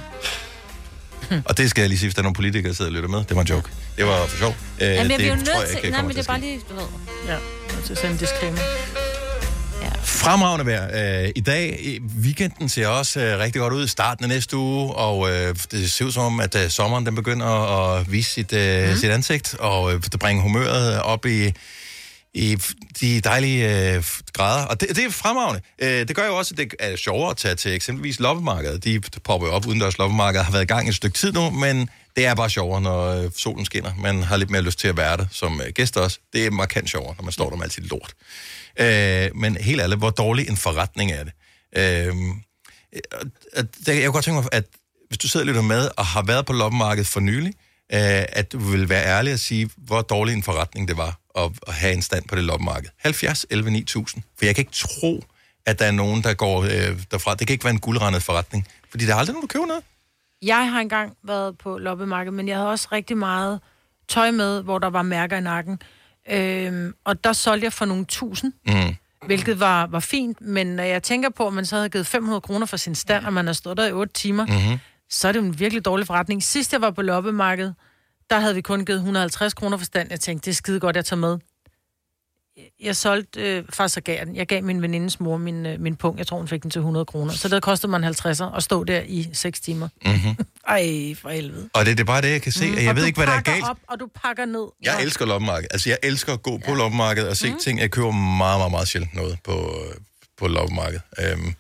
Og det skal jeg lige sige, hvis der er nogle politikere, der sidder og lytter med. Det var en joke. Det var for sjov. Øh, Jamen, jeg det bliver jo nødt til... Nej, men det er bare lige, du ved... Ja, nødt til at sende en disclaimer. Fremragende vejr øh, i dag. I- Weekenden ser også øh, rigtig godt ud. Starten af næste uge, og øh, det ser ud som om, at øh, sommeren den begynder at vise sit, øh, mm. sit ansigt, og øh, det bringer humøret op i, i de dejlige øh, grader. Og det, det er fremragende. Øh, det gør jo også, at det er sjovere at tage til eksempelvis loppemarkedet. De popper jo op udendørs loppemarkedet, har været i gang et stykke tid nu, men det er bare sjovere, når øh, solen skinner. Man har lidt mere lyst til at være der som øh, gæst også. Det er markant sjovere, når man står der med alt sit lort. Øh, men helt ærligt, hvor dårlig en forretning er det? Øh, at, og der- jeg kunne godt tænke mig, at hvis du sidder og lytter med og har været på loppemarkedet for nylig, øh, at du vil være ærlig og sige, hvor dårlig en forretning det var at, at have en stand på det loppemarked. 70 11 9000. For jeg kan ikke tro, at der er nogen, der går øh, derfra. Det kan ikke være en guldrendet forretning. Fordi der er aldrig nogen, der køber noget. Jeg har engang været på loppemarked, men jeg havde også rigtig meget tøj med, hvor der var mærker i nakken. Øhm, og der solgte jeg for nogle tusind, Mm. hvilket var, var fint. Men når jeg tænker på, at man så havde givet 500 kroner for sin stand, og man har stået der i 8 timer, Mm-hmm. så er det jo en virkelig dårlig forretning. Sidst jeg var på loppemarked, der havde vi kun givet 150 kroner for stand. Jeg tænkte, det er skide godt, jeg tager med. Jeg solgte, øh, faktisk så gav jeg den. Jeg gav min venindes mor min, øh, min punkt. Jeg tror, hun fik den til 100 kroner. Så der kostede man 50'er at stå der i 6 timer. Mm-hmm. Ej, for helvede. Og det, det er bare det, jeg kan se. Mm, jeg og ved ikke, hvad der er galt. Op, og du pakker ned. Jeg elsker loppemarked. Altså, jeg elsker at gå på loppemarked og se mm. ting. Jeg køber meget, meget, meget sjældent noget på, øh, på loppemarked. Øhm,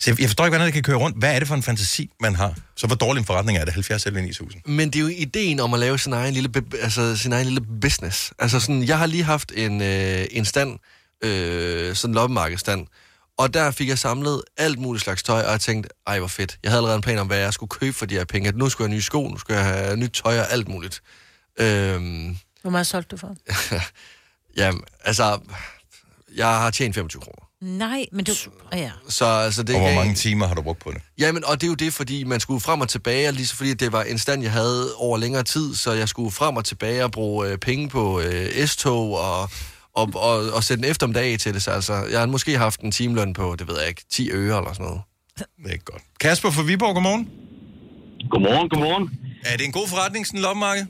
så jeg, forstår ikke, hvordan det kan køre rundt. Hvad er det for en fantasi, man har? Så hvor dårlig en forretning er det? 70 eller 9000? Men det er jo ideen om at lave sin egen lille, altså, sin egen lille business. Altså sådan, jeg har lige haft en, øh, en stand, øh, sådan en loppemarkedstand, og der fik jeg samlet alt muligt slags tøj, og jeg tænkte, ej hvor fedt. Jeg havde allerede en plan om, hvad jeg skulle købe for de her penge. At nu skulle jeg have nye sko, nu skulle jeg have nyt tøj og alt muligt. Øhm, Hvor meget solgte du for? jamen, altså, jeg har tjent 25 kroner. Nej, men du... Ja. Så altså, det Og hvor mange timer har du brugt på det? Jamen, og det er jo det, fordi man skulle frem og tilbage, og lige så fordi det var en stand, jeg havde over længere tid, så jeg skulle frem og tilbage og bruge øh, penge på øh, S-tog og, og, og, og sætte en eftermiddag til det. Så altså, jeg har måske haft en timeløn på, det ved jeg ikke, 10 øre eller sådan noget. Det er godt. Kasper fra Viborg, godmorgen. Godmorgen, godmorgen. Er det en god forretning, sådan en loppemarked?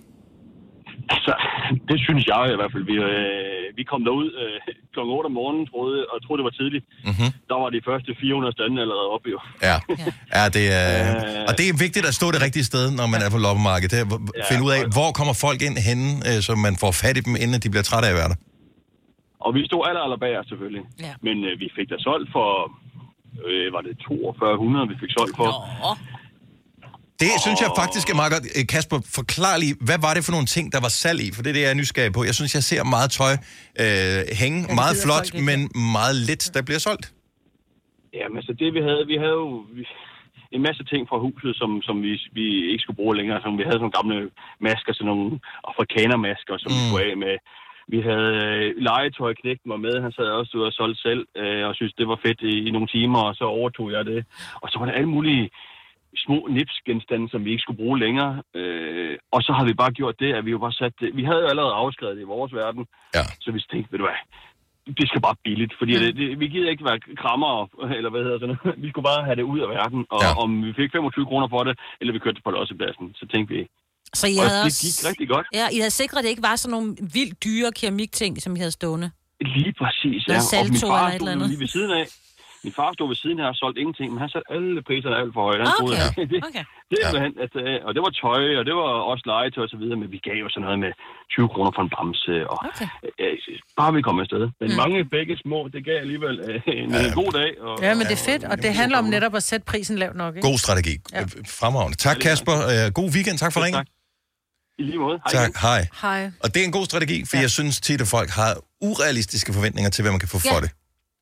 Altså, det synes jeg i hvert fald. Vi, øh, vi kom derud øh, kl. 8 om morgenen, troede, og troede, det var tidligt. Mm-hmm. Der var de første 400 stande allerede oppe, jo. Ja. ja det er, Øh. og det er vigtigt at stå det rigtige sted, når man er på loppemarkedet. Det er Ja, finde ud af, og- hvor kommer folk ind henne, øh, så man får fat i dem, inden de bliver trætte af at være der. Og vi stod aller, aller bager, selvfølgelig. Ja. Men øh, vi fik da solgt for, øh, var det 4200, vi fik solgt for. Det synes jeg faktisk er meget godt. Øh, Kasper, forklar lige, hvad var det for nogle ting, der var salg i? For det er det, jeg er nysgerrig på. Jeg synes, jeg ser meget tøj øh, hænge. det meget flot, men meget lidt, der bliver solgt. Jamen, altså det vi havde, vi havde jo en masse ting fra huset, som, som vi, vi ikke skulle bruge længere. Som vi havde sådan nogle gamle masker, sådan nogle afrikanermasker, som mm. vi skulle af med. Vi havde øh, legetøj, knægten var med, han sad også ude og solgte selv, øh, og synes det var fedt i, i nogle timer, og så overtog jeg det. Og så var der alle mulige små nipsgenstande, som vi ikke skulle bruge længere. Øh, og så har vi bare gjort det, at vi jo bare sat det. Vi havde jo allerede afskrevet det i vores verden. Ja. Så vi tænkte, ved du hvad, det skal bare billigt, fordi mm. det, det, vi gider ikke være krammer, eller hvad hedder sådan noget. Vi skulle bare have det ud af verden, og ja. om vi fik 25 kroner for det, eller vi kørte det på lossepladsen, så tænkte vi, Så I og havde det også... gik rigtig godt. Ja, I havde sikret, at det ikke var sådan nogle vildt dyre keramikting, som I havde stående. Lige præcis, ja. Og min far eller et stod eller andet. lige ved siden af. Min far stod ved siden her og solgte ingenting, men han satte alle priserne alt for højt. Okay, troede, at det, okay. det, ja. han, altså, og det var tøj, og det var også legetøj og så videre, men vi gav jo sådan noget med 20 kroner for en bamse, og okay. øh, bare vi kom afsted. Men Mm. mange begge små, det gav alligevel øh, en ja. god dag. Og, Ja, men det er fedt, og det handler om netop at sætte prisen lavt nok, ikke? God strategi. Ja. Fremragende. Tak, Kasper. Øh, God weekend. Tak for ringen. I lige måde. Hej Tak. igen. Hej. Hej. Og det er en god strategi, for ja. jeg synes tit, at folk har urealistiske forventninger til, hvad man kan få Ja. for det.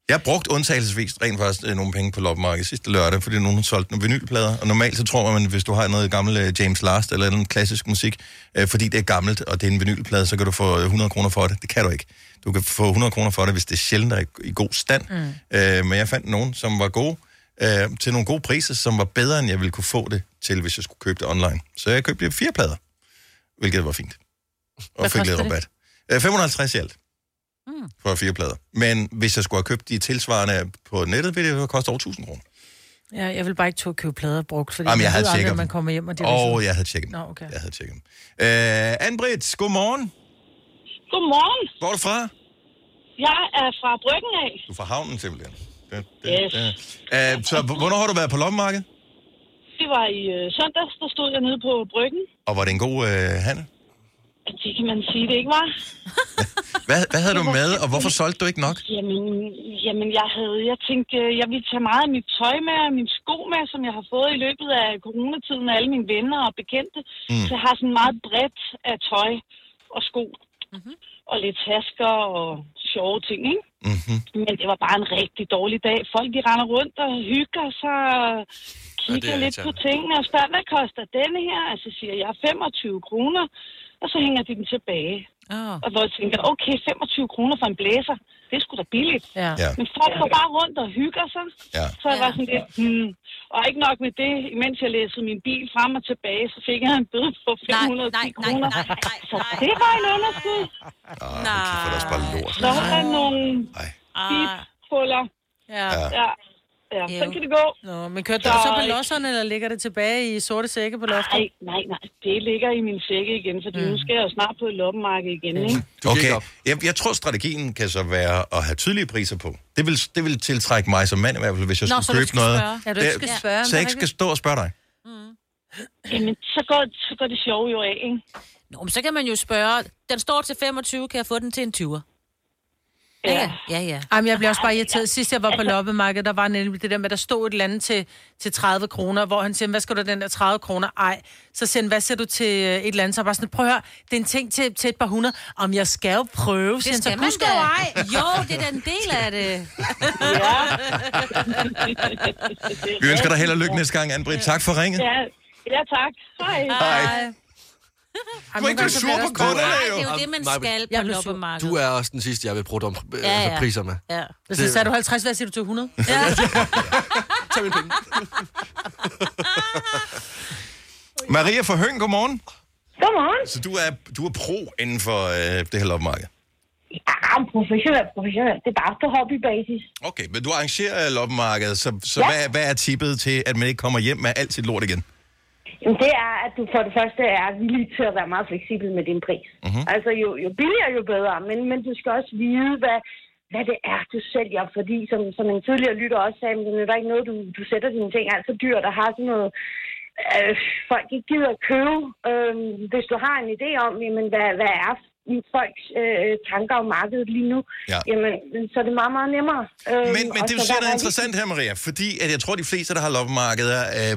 Jeg har brugt undtagelsesvis rent faktisk øh, nogle penge på loppemarkedet sidste lørdag, fordi nogen har solgt nogle vinylplader. Og normalt så tror man, hvis du har noget gammel øh, James Last eller noget klassisk musik, øh, fordi det er gammelt, og det er en vinylplade, så kan du få 100 kroner for det. Det kan du ikke. Du kan få 100 kroner for det, hvis det er sjældent er i- i god stand. Mm. Øh, men jeg fandt nogen, som var gode. øh, til nogle gode priser, som var bedre, end jeg ville kunne få det til, hvis jeg skulle købe det online. Så jeg købte fire plader, hvilket var fint. Og Hvad fik lidt det? rabat. Øh, 550 i alt. Mm. For fire plader. Men hvis jeg skulle have købt de tilsvarende på nettet, ville det jo koste over 1000 kroner. Ja, jeg vil bare ikke tog købe plader brugt, fordi Jamen, jeg man havde ved aldrig, om man kommer hjem, og de er Og sådan- jeg havde tjekket dem. Nå, okay. Jeg havde tjekket dem. Øh, Anne-Britt, godmorgen. Godmorgen. Hvor er du fra? Jeg er fra Bryggen af. Du er fra havnen simpelthen. Det, det, Yes. det. Øh, så hvornår har du været på loppemarked? Det var i øh, søndags, der stod jeg nede på Bryggen. Og var det en god øh, handel? Det kan man sige, det ikke var. Hvad, hvad havde du med, og hvorfor solgte du ikke nok? Jamen, jamen jeg havde, jeg tænkte, jeg ville tage meget af mit tøj med, og mine sko med, som jeg har fået i løbet af coronatiden af alle mine venner og bekendte. Mm. Så jeg har sådan meget bredt af tøj og sko. Mhm. Mm-hmm. Og lidt tasker og sjove ting, ikke? Mm-hmm. Men det var bare en rigtig dårlig dag. Folk de render rundt og hygger sig og kigger er ja, lidt på tingene og spørger, hvad koster denne her? Altså siger jeg 25 kroner, og så hænger de den tilbage. Oh. Og hvor jeg tænker, okay, 25 kroner for en blæser, det er sgu da billigt. Ja. Ja. Men folk går bare rundt og hygger sig. Ja. Så jeg var sådan lidt, hmm. Og ikke nok med det, imens jeg læste min bil frem og tilbage, så fik jeg en bøde på 510 nej, nej, kroner. nej, nej, så det var en underskud. Ah, okay, for er bare lort. Så var der nogle Ej. biphuller. Ja. Ja. Ja. ja. Så kan det gå. Nå, men kørte du så på losserne, eller ligger det tilbage i sorte sække på loftet? Nej, nej, nej. Det ligger i min sække igen, fordi mm. nu skal jeg jo snart på et loppemarked igen, ikke? Okay, jeg, jeg tror, strategien kan så være at have tydelige priser på. Det vil, det vil tiltrække mig som mand i hvert fald, hvis jeg Nå, skulle så købe skal noget. spørge. Ja, du ikke skal Det- spørge, Så jeg ikke det skal stå og spørge dig. Jamen, så går, så går det sjove jo af, ikke? Nå, men så kan man jo spørge, den står til 25, kan jeg få den til en 20'er? Ja, ja, ja. Jamen, jeg bliver også bare irriteret. Sidst jeg var på loppemarkedet, der var nemlig det der med, at der stod et eller andet til, til 30 kroner, hvor han siger, hvad skal du den der 30 kroner? Ej. Så siger han, hvad siger du til øh, et eller andet? Så bare sådan, prøv at høre, det er en ting til, til et par hundrede. Om jeg skal jo prøve, siger han, så skal man husk da. jo ej. Jo, det er da en del af det. Vi ønsker dig held og lykke næste gang, Anne-Britt. Tak for ringet. Ja, ja tak. Hej. Hej. Du må ikke sur på kunderne, jo. det er jo det, man skal på loppemarkedet. Du er også den sidste, jeg vil bruge om øh, Ja, altså, ja. priser med. Ja. Hvis så sagde du 50, hvad siger du til 100? Ja. Tag mine penge. Maria fra Høng, godmorgen. Godmorgen. Så du er, du er pro inden for øh, det her loppemarked? Ja, professionelt, professionelt. Det er bare på hobbybasis. Okay, men du arrangerer loppemarkedet, så, så Ja. hvad, hvad er tippet til, at man ikke kommer hjem med alt sit lort igen? Jamen, det er, at du for det første er villig til at være meget fleksibel med din pris. Mhm. Mm-hmm. Altså, jo, jo billigere, jo bedre. Men, men du skal også vide, hvad, hvad det er, du sælger. Fordi, som, som en tidligere lytter også sagde, men det er ikke noget, du, du sætter dine ting alt for dyrt og har sådan noget... Øh, folk ikke gider at købe. Øh, hvis du har en idé om, jamen, hvad, hvad er folks øh, tanker om markedet lige nu, Ja. jamen, så er det meget, meget nemmere. Øh, Men, men det jo siger, der er er interessant her, Maria, fordi at jeg tror, de fleste, der har loppemarkeder, øh,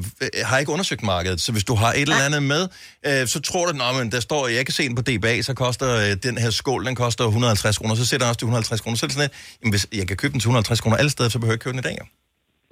har ikke undersøgt markedet. Så hvis du har et eller andet med, øh, så tror du, at der står, jeg kan se den på DBA, så koster øh, den her skål, den koster 150 kroner, så sætter jeg også til 150 kroner. Så er det sådan, at jamen, hvis jeg kan købe den til 150 kroner alle steder, så behøver jeg ikke købe den i dag. Jo.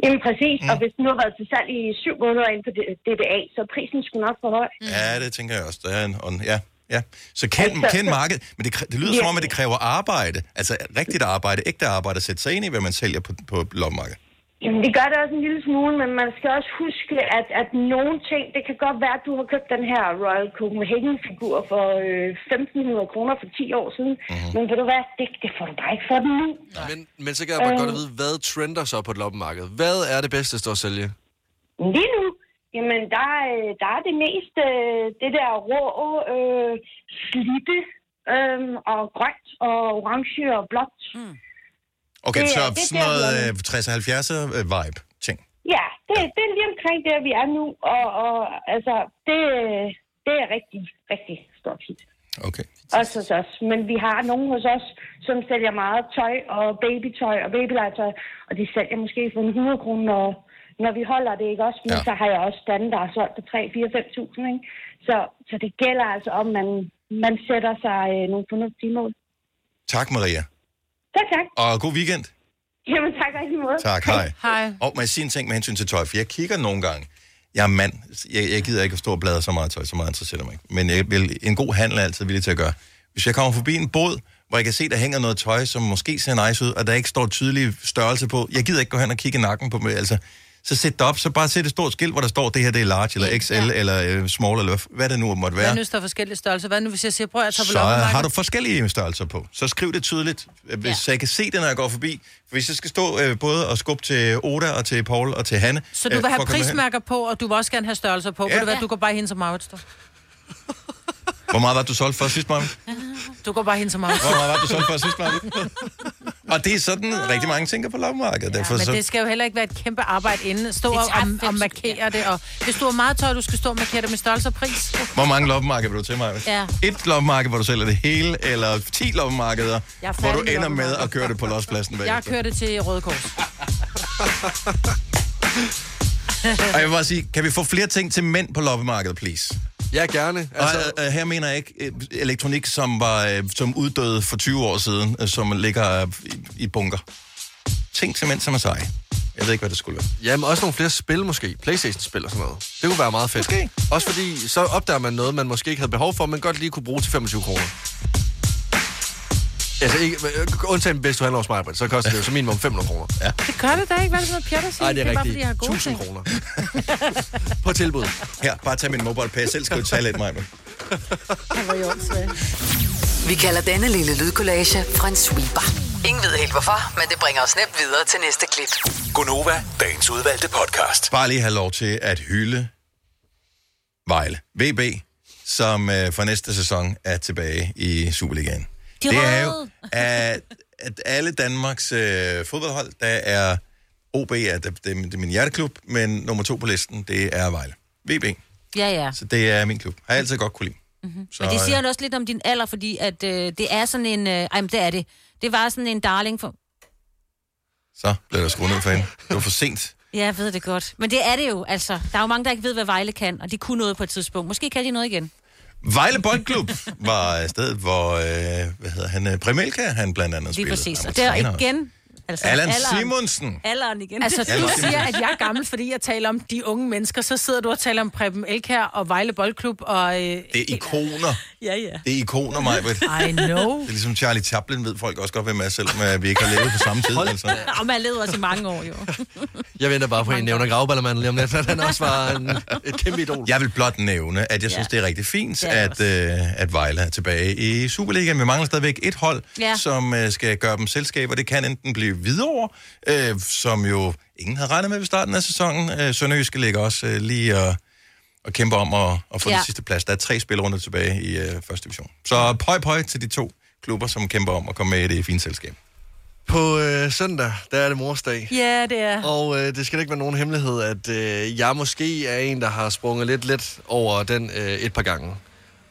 Jamen præcis, mm. og hvis den nu har været til salg i syv måneder inden for DBA, så prisen skulle nok for høj. Mm. Ja, det tænker jeg også. Der er en, ja, ja. Så kend, Altså, kend så- markedet, men det, det lyder Ja. som om, at det kræver arbejde. Altså rigtigt arbejde, ægte arbejde at sætte sig ind i, hvad man sælger på, på loppemarkedet. Jamen det gør det også en lille smule, men man skal også huske, at, at nogle ting, det kan godt være, at du har købt den her Royal Copenhagen-figur for øh, 1.500 kroner for 10 år siden, mm-hmm. men ved du hvad, det, det får du bare ikke for den nu. Men, men så kan jeg bare Øh. godt at vide, hvad trender så på et loppemarked? Hvad er det bedste at sælge? Lige nu, jamen der, er- der er det mest øh, det der rå, øh, slitte øh, og grønt og orange og blåt. Mm. Okay, Det så er- det sådan noget der, øh, 60-70'er øh, vibe ting. Ja, det, det er lige omkring der, vi er nu, og, og altså, det, det er rigtig, rigtig stort hit. Okay. Også hos os. Men vi har nogen hos os, som sælger meget tøj og babytøj og babylegetøj, og de sælger måske for en 100 kroner, når, vi holder det, ikke også? Men Ja. så har jeg også er solgt til 3, 4, 5.000, ikke? Så, så det gælder altså om, man, man sætter sig øh, nogle fornuftige mål. Tak, Maria. Tak, tak. Og god weekend. Jamen, tak rigtig måde. Tak, hej. Hej. Og må jeg sige en ting med hensyn til tøj, for jeg kigger nogle gange. Jeg er mand. Jeg, jeg gider ikke at stå og bladre så meget tøj, så meget interesserer mig ikke. Men jeg vil, en god handel er altid villig til at gøre. Hvis jeg kommer forbi en båd, hvor jeg kan se, der hænger noget tøj, som måske ser nice ud, og der ikke står tydelig størrelse på, jeg gider ikke gå hen og kigge nakken på mig. Altså, så sæt det op, så bare sæt et stort skilt, hvor der står, det her det er large, eller XL, ja. eller øh, small, eller hvad det nu måtte Hvad være. nu, hvis der er forskellige størrelser? Hvad nu, hvis jeg siger, prøv at tage Så har du forskellige størrelser på. Så skriv det tydeligt, øh, hvis ja. så jeg kan se det, når jeg går forbi. For hvis jeg skal stå øh, både og skubbe til Oda, og til Paul, og til Hanne... Så du øh, vil have komme hen. prismærker på, og du vil også gerne have størrelser på. Ja. Ved du hvad, Ja. du går bare hen som Maurits. Hvor meget var det, du solgte for sidst, Maja? Du går bare hen som Maurits. Hvor meget var det, du solgte for sidst, Maja? Og det er sådan, rigtig mange tænker på loppemarkedet. Derfor Men så... det skal jo heller ikke være et kæmpe arbejde inden. Stå og, og, og markere det. Og hvis du har meget tøj, du skal stå og markere det med størrelse og pris. Hvor mange loppemarkeder vil du til, Maja? Ja. Et loppemarked, hvor du sælger det hele, eller 10 loppemarkeder, Jeg er hvor du ender med at køre det på lospladsen Jeg bagefter. kører det til Røde Kors. Og jeg vil bare sige, kan vi få flere ting til mænd på loppemarkedet, please? Ja, gerne. Altså... Og øh, her mener jeg ikke øh, elektronik, som var øh, som uddøde for 20 år siden, øh, som ligger øh, i, i bunker. Ting mænd, som er seje. Jeg ved ikke, hvad det skulle være. Jamen, også nogle flere spil måske. Playstation-spil og sådan noget. Det kunne være meget fedt. Måske. Også fordi, så opdager man noget, man måske ikke havde behov for, men godt lige kunne bruge til 25 kroner. Altså, ikke, øh, undtagen hvis du handler hos mig, så koster det jo som minimum 500 kroner. Ja. Det gør det da ikke. Hvad er det for noget pjat at sige? Nej, det er bare, rigtigt. fordi jeg har gode 1000 ting. kroner. på tilbud. Her, bare tag min mobile pay. Selv skal jo tage lidt, mig. Det var jo åndssvagt. Vi kalder denne lille lydkollage en sweeper. Ingen ved helt hvorfor, men det bringer os nemt videre til næste klip. Gunova, dagens udvalgte podcast. Bare lige have lov til at hylde Vejle. VB, som øh, for næste sæson er tilbage i Superligaen. De det er jo, at, at alle Danmarks øh, fodboldhold, der er OB, er, det, det, min- det er min hjerteklub, men nummer to på listen, det er Vejle. VB. Ja, ja. Så det er min klub. Har jeg altid godt kunne lide. Mm-hmm. Så, Men det siger øh, også lidt om din alder, fordi at, øh, det er sådan en... Øh, ej, men det er det. Det var sådan en darling for... Så blev der skruet ned for hende. Det var for sent. Ja, jeg ved det godt. Men det er det jo, altså. Der er jo mange, der ikke ved, hvad Vejle kan, og de kunne noget på et tidspunkt. Måske kan de noget igen. Vejle Boldklub var stedet, hvor, øh, hvad hedder han, øh, Primelka, han blandt andet Lige spillede. præcis. Han Og der igen... Altså, Allan alderen. Simonsen. Alderen igen. Altså, Ja, du Martin. siger, at jeg er gammel, fordi jeg taler om de unge mennesker. Så sidder du og taler om Preben Elkær og Vejle Boldklub. Og, øh, Det er ikoner. ja, ja. Det er ikoner, mig. Det I know. er ligesom Charlie Chaplin, ved folk også godt, hvem er, selvom øh, vi ikke har levet på samme tid. Altså. Og man levede også i mange år, jo. Jeg venter bare på, at en nævner gravballermanden lige om lidt, han også var en, et kæmpe idol. Jeg vil blot nævne, at jeg synes, det er rigtig fint, Det er at, øh, at Vejle er tilbage i Superligaen. Vi mangler stadigvæk et hold, Ja. som øh, skal gøre dem selskaber. Det kan enten blive Hvidovre, øh, som jo ingen havde regnet med ved starten af sæsonen. Øh, Sønderjyske ligger også øh, lige og, og kæmper om at, at få ja. Den sidste plads. Der er tre spilrunder tilbage i øh, første division. Så pøj pøj til de to klubber, som kæmper om at komme med i det fine selskab. På øh, søndag, der er det morsdag. Ja, det er. Og øh, det skal ikke være nogen hemmelighed, at øh, jeg måske er en, der har sprunget lidt let over den øh, et par gange.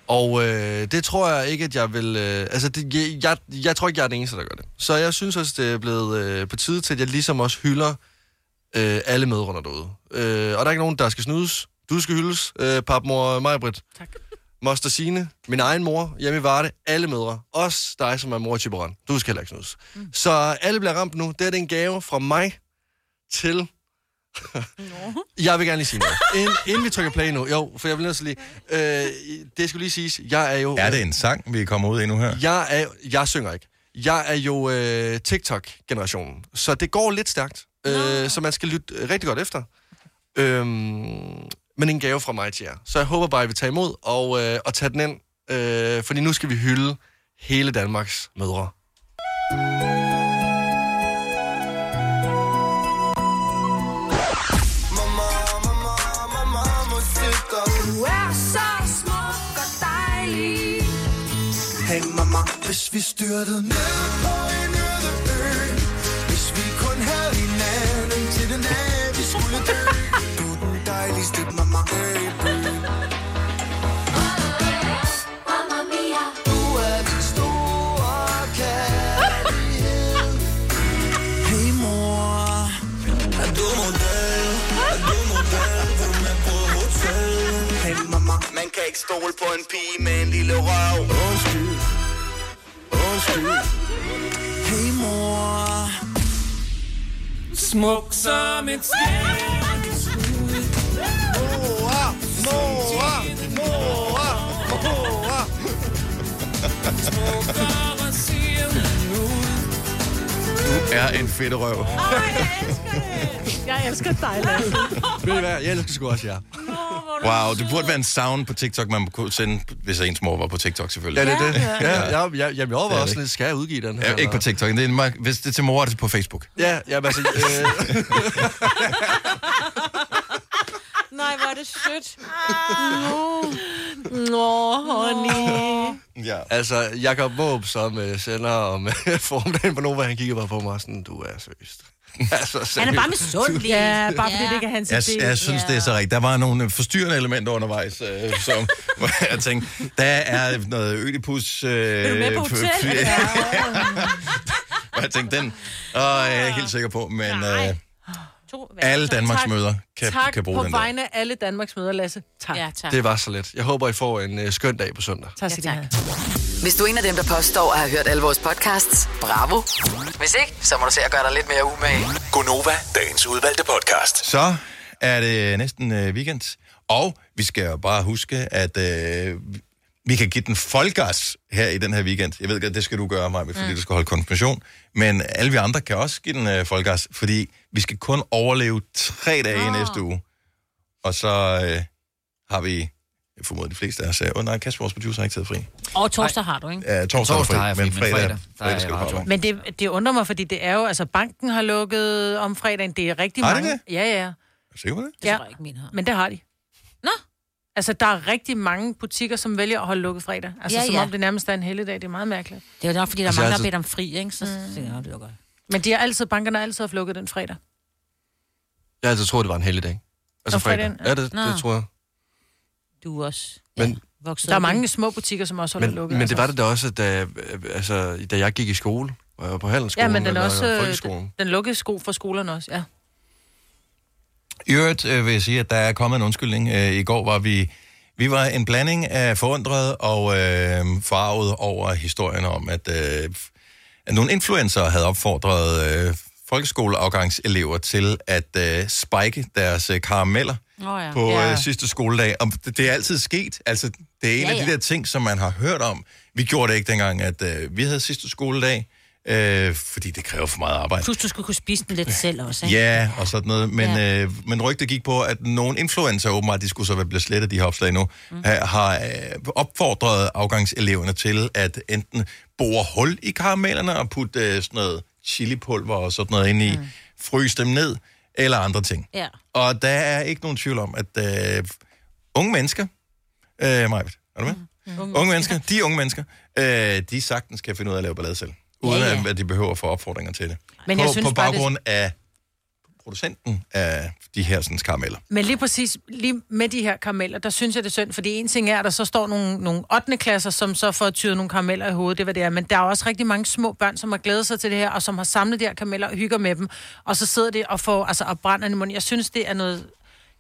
Og øh, det tror jeg ikke, at jeg vil... Øh, altså, det, jeg, jeg, jeg tror ikke, jeg er den eneste, der gør det. Så jeg synes også, det er blevet øh, på tide til, at jeg ligesom også hylder øh, alle medrunder derude. Øh, og der er ikke nogen, der skal snydes. Du skal hyldes, øh, papmor Majbrit. Tak. Moster Signe, min egen mor, hjemme i Varde, alle mødre. Også dig, som er mor Tiberon. Du skal heller ikke snydes. Mm. Så alle bliver ramt nu. Det er en gave fra mig til... jeg vil gerne lige sige noget. Inden, inden vi trykker play nu, jo, for jeg vil nødt til lige... Øh, det skulle lige siges, jeg er jo... Er det en sang, vi kommer ud i nu her? Jeg, er, jeg synger ikke. Jeg er jo øh, TikTok-generationen, så det går lidt stærkt. Øh, så man skal lytte øh, rigtig godt efter. Øhm, men en gave fra mig til jer. Så jeg håber bare, at I vil tage imod og, øh, og tage den ind. Øh, fordi nu skal vi hylde hele Danmarks mødre. Hvis vi styrtede ned på en øde ø Hvis vi kun havde hinanden til den dag vi skulle dø. Du er den dejligste mama ø. Mamma. Man kan ikke stole på en pige med en lille røv. Smuk som et skændeskud. Mor, mor, mor, mor Smukkere ser hun ud. Du er en fedt røv. Jeg elsker dig, Lasse. Ved I hvad? Jeg elsker sgu også jer. Wow, det burde være en sound på TikTok, man kunne sende, hvis ens mor var på TikTok selvfølgelig. Ja, det er det. Ja. Ja, ja, ja, jamen, jeg overvejer er også lidt, skal jeg udgive den her? Ja, ikke på TikTok. Det er, hvis det er til mor, er det på Facebook. Ja, ja, altså... Øh, Nej, hvor er det sødt. Nå, honey. Ja. altså, Jakob Måb, som øh, sender om øh, formiddagen på Nova, han kigger bare på mig sådan, du er seriøst. altså, Han er bare misundelig. Ja, bare fordi det ikke er hans Jeg, idé. jeg synes, det er så rigtigt. Der var nogle forstyrrende elementer undervejs, øh, som hvor jeg tænkte, der er noget ødipus... Øh, Er du med på hotel? og jeg tænkte, den åh, jeg er ikke helt sikker på, men øh, To alle Danmarks Tak. møder kan, tak kan bruge på den der. vegne af alle Danmarks møder, Lasse. Tak. Ja, tak. Det var så let. Jeg håber, I får en øh, skøn dag på søndag. Tak skal Ja, tak. Hvis du er en af dem, der påstår at have hørt alle vores podcasts, bravo. Hvis ikke, så må du se at gøre dig lidt mere umage. Gonova, dagens udvalgte podcast. Så er det næsten øh, weekend, og vi skal jo bare huske, at øh, vi kan give den folkegas her i den her weekend. Jeg ved godt, det skal du gøre, mig, fordi mm. du skal holde konfirmation. Men alle vi andre kan også give den øh, folkegas, fordi vi skal kun overleve tre dage oh. i næste uge. Og så øh, har vi, jeg formoder de fleste af os, åh oh, nej, Kasper, vores producer, har ikke taget fri. Og torsdag har du, ikke? Ja, torsdag, Torsdag er har jeg fri, men fredag, fredag, fredag skal du. Men det, det undrer mig, fordi det er jo, altså banken har lukket om fredagen. Det er rigtig Har mange. det? Ja, ja. Er du sikker på det? Det ja. tror jeg ikke, min har. Men det har de. Nå. Altså, der er rigtig mange butikker, som vælger at holde lukket fredag. Altså, Ja, som ja. om det nærmest er en helligdag. Det er meget mærkeligt. Det er jo nok, fordi der er Altså, mange, der altså- har bedt om fri, ikke? Så mm. ja, det er godt. Men de har altid, bankerne har altid haft lukket den fredag. Jeg altid troede, det var en heldig dag. Altså Om fredag. fredagen? Ja, det, Nå. det tror jeg. Du er også Men, ja, vokset Der er mange små butikker, som også holder men, lukket. men altså. det var det da også, da, altså, da jeg gik i skole, og jeg var på handelsskolen, Ja, men den, er også, folkeskolen. den, den lukkede sko for skolerne også, ja. I øvrigt øh, vil jeg sige, at der er kommet en undskyldning. Øh, I går var vi, vi var en blanding af forundret og øh, farvet over historien om, at, øh, at nogle influencer havde opfordret øh, folkeskoleafgangselever til at øh, spike deres øh, karameller Åh, ja. på Ja. øh, sidste skoledag. Og det, det er altid sket. Altså, det er en Ja, af de ja. der ting, som man har hørt om. Vi gjorde det ikke dengang, at øh, vi havde sidste skoledag, øh, fordi det kræver for meget arbejde. Plus, du skulle kunne spise den lidt selv også, ikke? Ja, og sådan noget. Men, Ja. øh, men rygtet gik på, at nogle influencer, åbenbart, de skulle så være blevet slettet, de her opslag nu, mm. har øh, opfordret afgangseleverne til at enten bore hul i karamellerne og putte øh, sådan noget chilipulver og sådan noget ind i, mm. fryse dem ned, eller andre ting. Ja. Og der er ikke nogen tvivl om, at øh, unge mennesker, øh, Majbet, er du med? Mm. Unge, unge mennesker, de unge mennesker, øh, de sagtens kan finde ud af at lave ballade selv, uden Ja, ja, at de behøver at få opfordringer til det. Men på, jeg synes på bare, det- baggrund af producenten af de her sådan, karameller. Men lige præcis, lige med de her karameller, der synes jeg, det er synd, fordi en ting er, at der så står nogle, nogle 8. klasser, som så får tyret nogle karameller i hovedet, det hvad det er, men der er også rigtig mange små børn, som har glædet sig til det her, og som har samlet de her karameller og hygger med dem, og så sidder de og får, altså, og brænder i munden. Jeg synes, det er noget,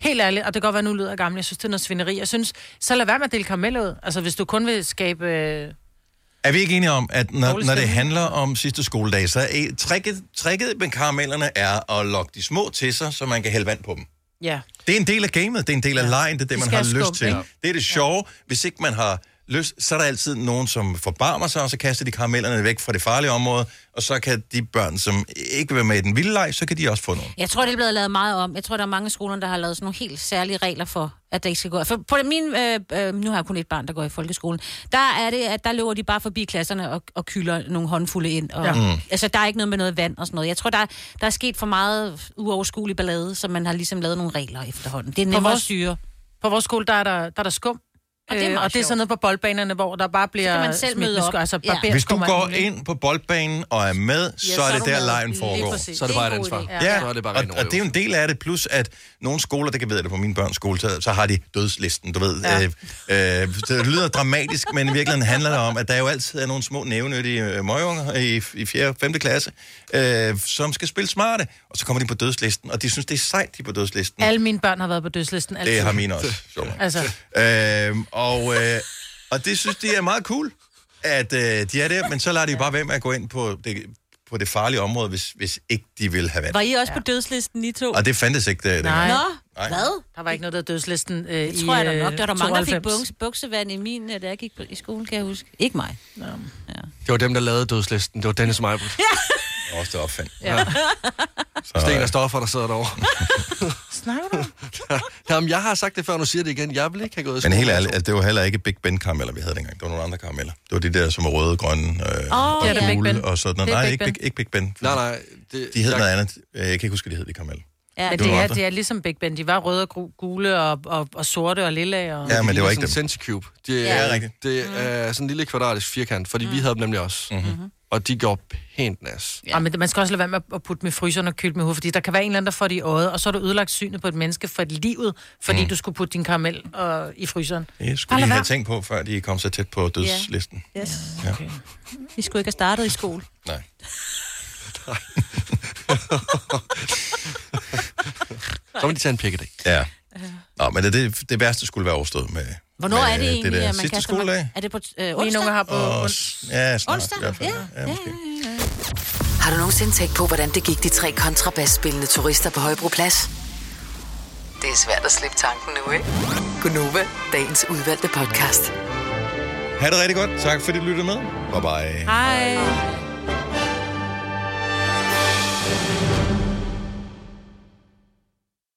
helt ærligt, og det kan godt være, nu lyder jeg gammel, jeg synes, det er noget svineri. Jeg synes, så lad være med at dele karameller ud. Altså, hvis du kun vil skabe... Er vi ikke enige om, at når, når det handler om sidste skoledag, så er tricket, tricket med karamellerne er at lokke de små til sig, så man kan hælde vand på dem. ja. Det er en del af gamet, det er en del af lejen, det er det, De man har lyst til. ikke? Det er det sjove. Hvis ikke man har lyst, så er der altid nogen, som forbarmer sig, og så kaster de karamellerne væk fra det farlige område, og så kan de børn, som ikke vil være med i den vilde leg, så kan de også få nogle. Jeg tror, det er blevet lavet meget om. Jeg tror, der er mange skoler, der har lavet sådan nogle helt særlige regler for, at det ikke skal gå. For på min, øh, øh, nu har jeg kun et barn, der går i folkeskolen. Der er det, at der løber de bare forbi klasserne og, og kylder nogle håndfulde ind. Og, Ja. Mm. Altså, der er ikke noget med noget vand og sådan noget. Jeg tror, der, der er sket for meget uoverskuelig ballade, så man har ligesom lavet nogle regler efterhånden. Det er nemmere vores- at styre. På vores skole, der er der, der, er der skum. Og det er Øh, og det er sådan noget på boldbanerne, hvor der bare bliver Så kan man selv smidt møde med op. Altså, Ja. Hvis du går ind på boldbanen og er med, så så er det der, lejen foregår. Så er det bare et ansvar. idé. Ja, Så er det bare og, og det er jo en del af det, plus at nogle skoler, der kan vide det på mine børns skole, så, så har de dødslisten, du ved. Ja. Ja. Øh, øh, det lyder dramatisk, men i virkeligheden handler det om, at der jo altid er nogle små nævnyttige øh, møgunger i, i 4. og 5. klasse, øh, som skal spille smarte, og så kommer de på dødslisten, og de synes, det er sejt, de er på dødslisten. Alle mine børn har været på dødslisten. Altid. Det har mine også. Altså, Øh, og, øh, og det synes de er meget cool, at øh, de er der, men så lader de bare være med at gå ind på det, på det farlige område, hvis, hvis ikke de vil have vand. Var I også ja. på dødslisten, I to? Og det fandtes ikke der. Nej. Nå, Nej. hvad? der var ikke noget, der er dødslisten øh, Det i tror jeg da nok. Der var der øh, mange, der fik 92. buks, buksevand i min, øh, da jeg gik på, i skole, kan jeg huske. Ikke mig. Det var dem, der lavede dødslisten. Det var Dennis Meibert. Også det opfandt. Ja. Så, Sten og Stoffer, der sidder derovre. Snakker du? Jamen, jeg har sagt det før, nu siger det igen. Jeg vil ikke have gået i Men helt ærligt, altså, det var heller ikke Big Ben karameller, vi havde dengang. Det var nogle andre karameller. Det var de der, som var røde, grønne øh, Åh, og ja, det er Big gule Ben. og sådan noget. Det er Nej, Big ikke. Big, ikke Big Ben. Nej, nej. Det, De hed jeg- noget andet. Jeg kan ikke huske, hvad de hed, de karameller. Ja, men Det det er, det er ligesom Big Ben. De var røde og gule og, og, og sorte og lilla. Og... Ja, men det var ikke dem. sådan en Centicube. Det Ja, er, rigtigt. det er sådan en lille kvadratisk firkant, fordi mm. vi havde dem nemlig også. Mm-hmm. Og de gjorde pænt nas. Ja. men man skal også lade være med at putte i fryseren og køle dem i hovedet, fordi der kan være en eller anden, der får det i øjet, og så er du ødelagt synet på et menneske for livet, fordi mm. du skulle putte din karamel øh, i fryseren. Det skulle de have tænkt på, før de kom så tæt på dødslisten. Yes. Ja. Vi skulle ikke have startet i skole. Nej. Så må de tage en pikkedag. Ja. Nå, men det, det, det værste skulle være overstået med... Hvornår med er det egentlig, det der at man sidste kaster skoledag? Er det på øh, Mine onsdag? unger har på Og, ja, snart Onsdag? i hvert fald. Ja, ja, måske. Har du nogensinde tænkt på, hvordan det gik de tre kontrabasspillende turister på Højbroplads? Det er svært at slippe tanken nu, ikke? Gunova, dagens udvalgte podcast. Ha' det rigtig godt. Tak fordi du lyttede med. Bye bye. Hej.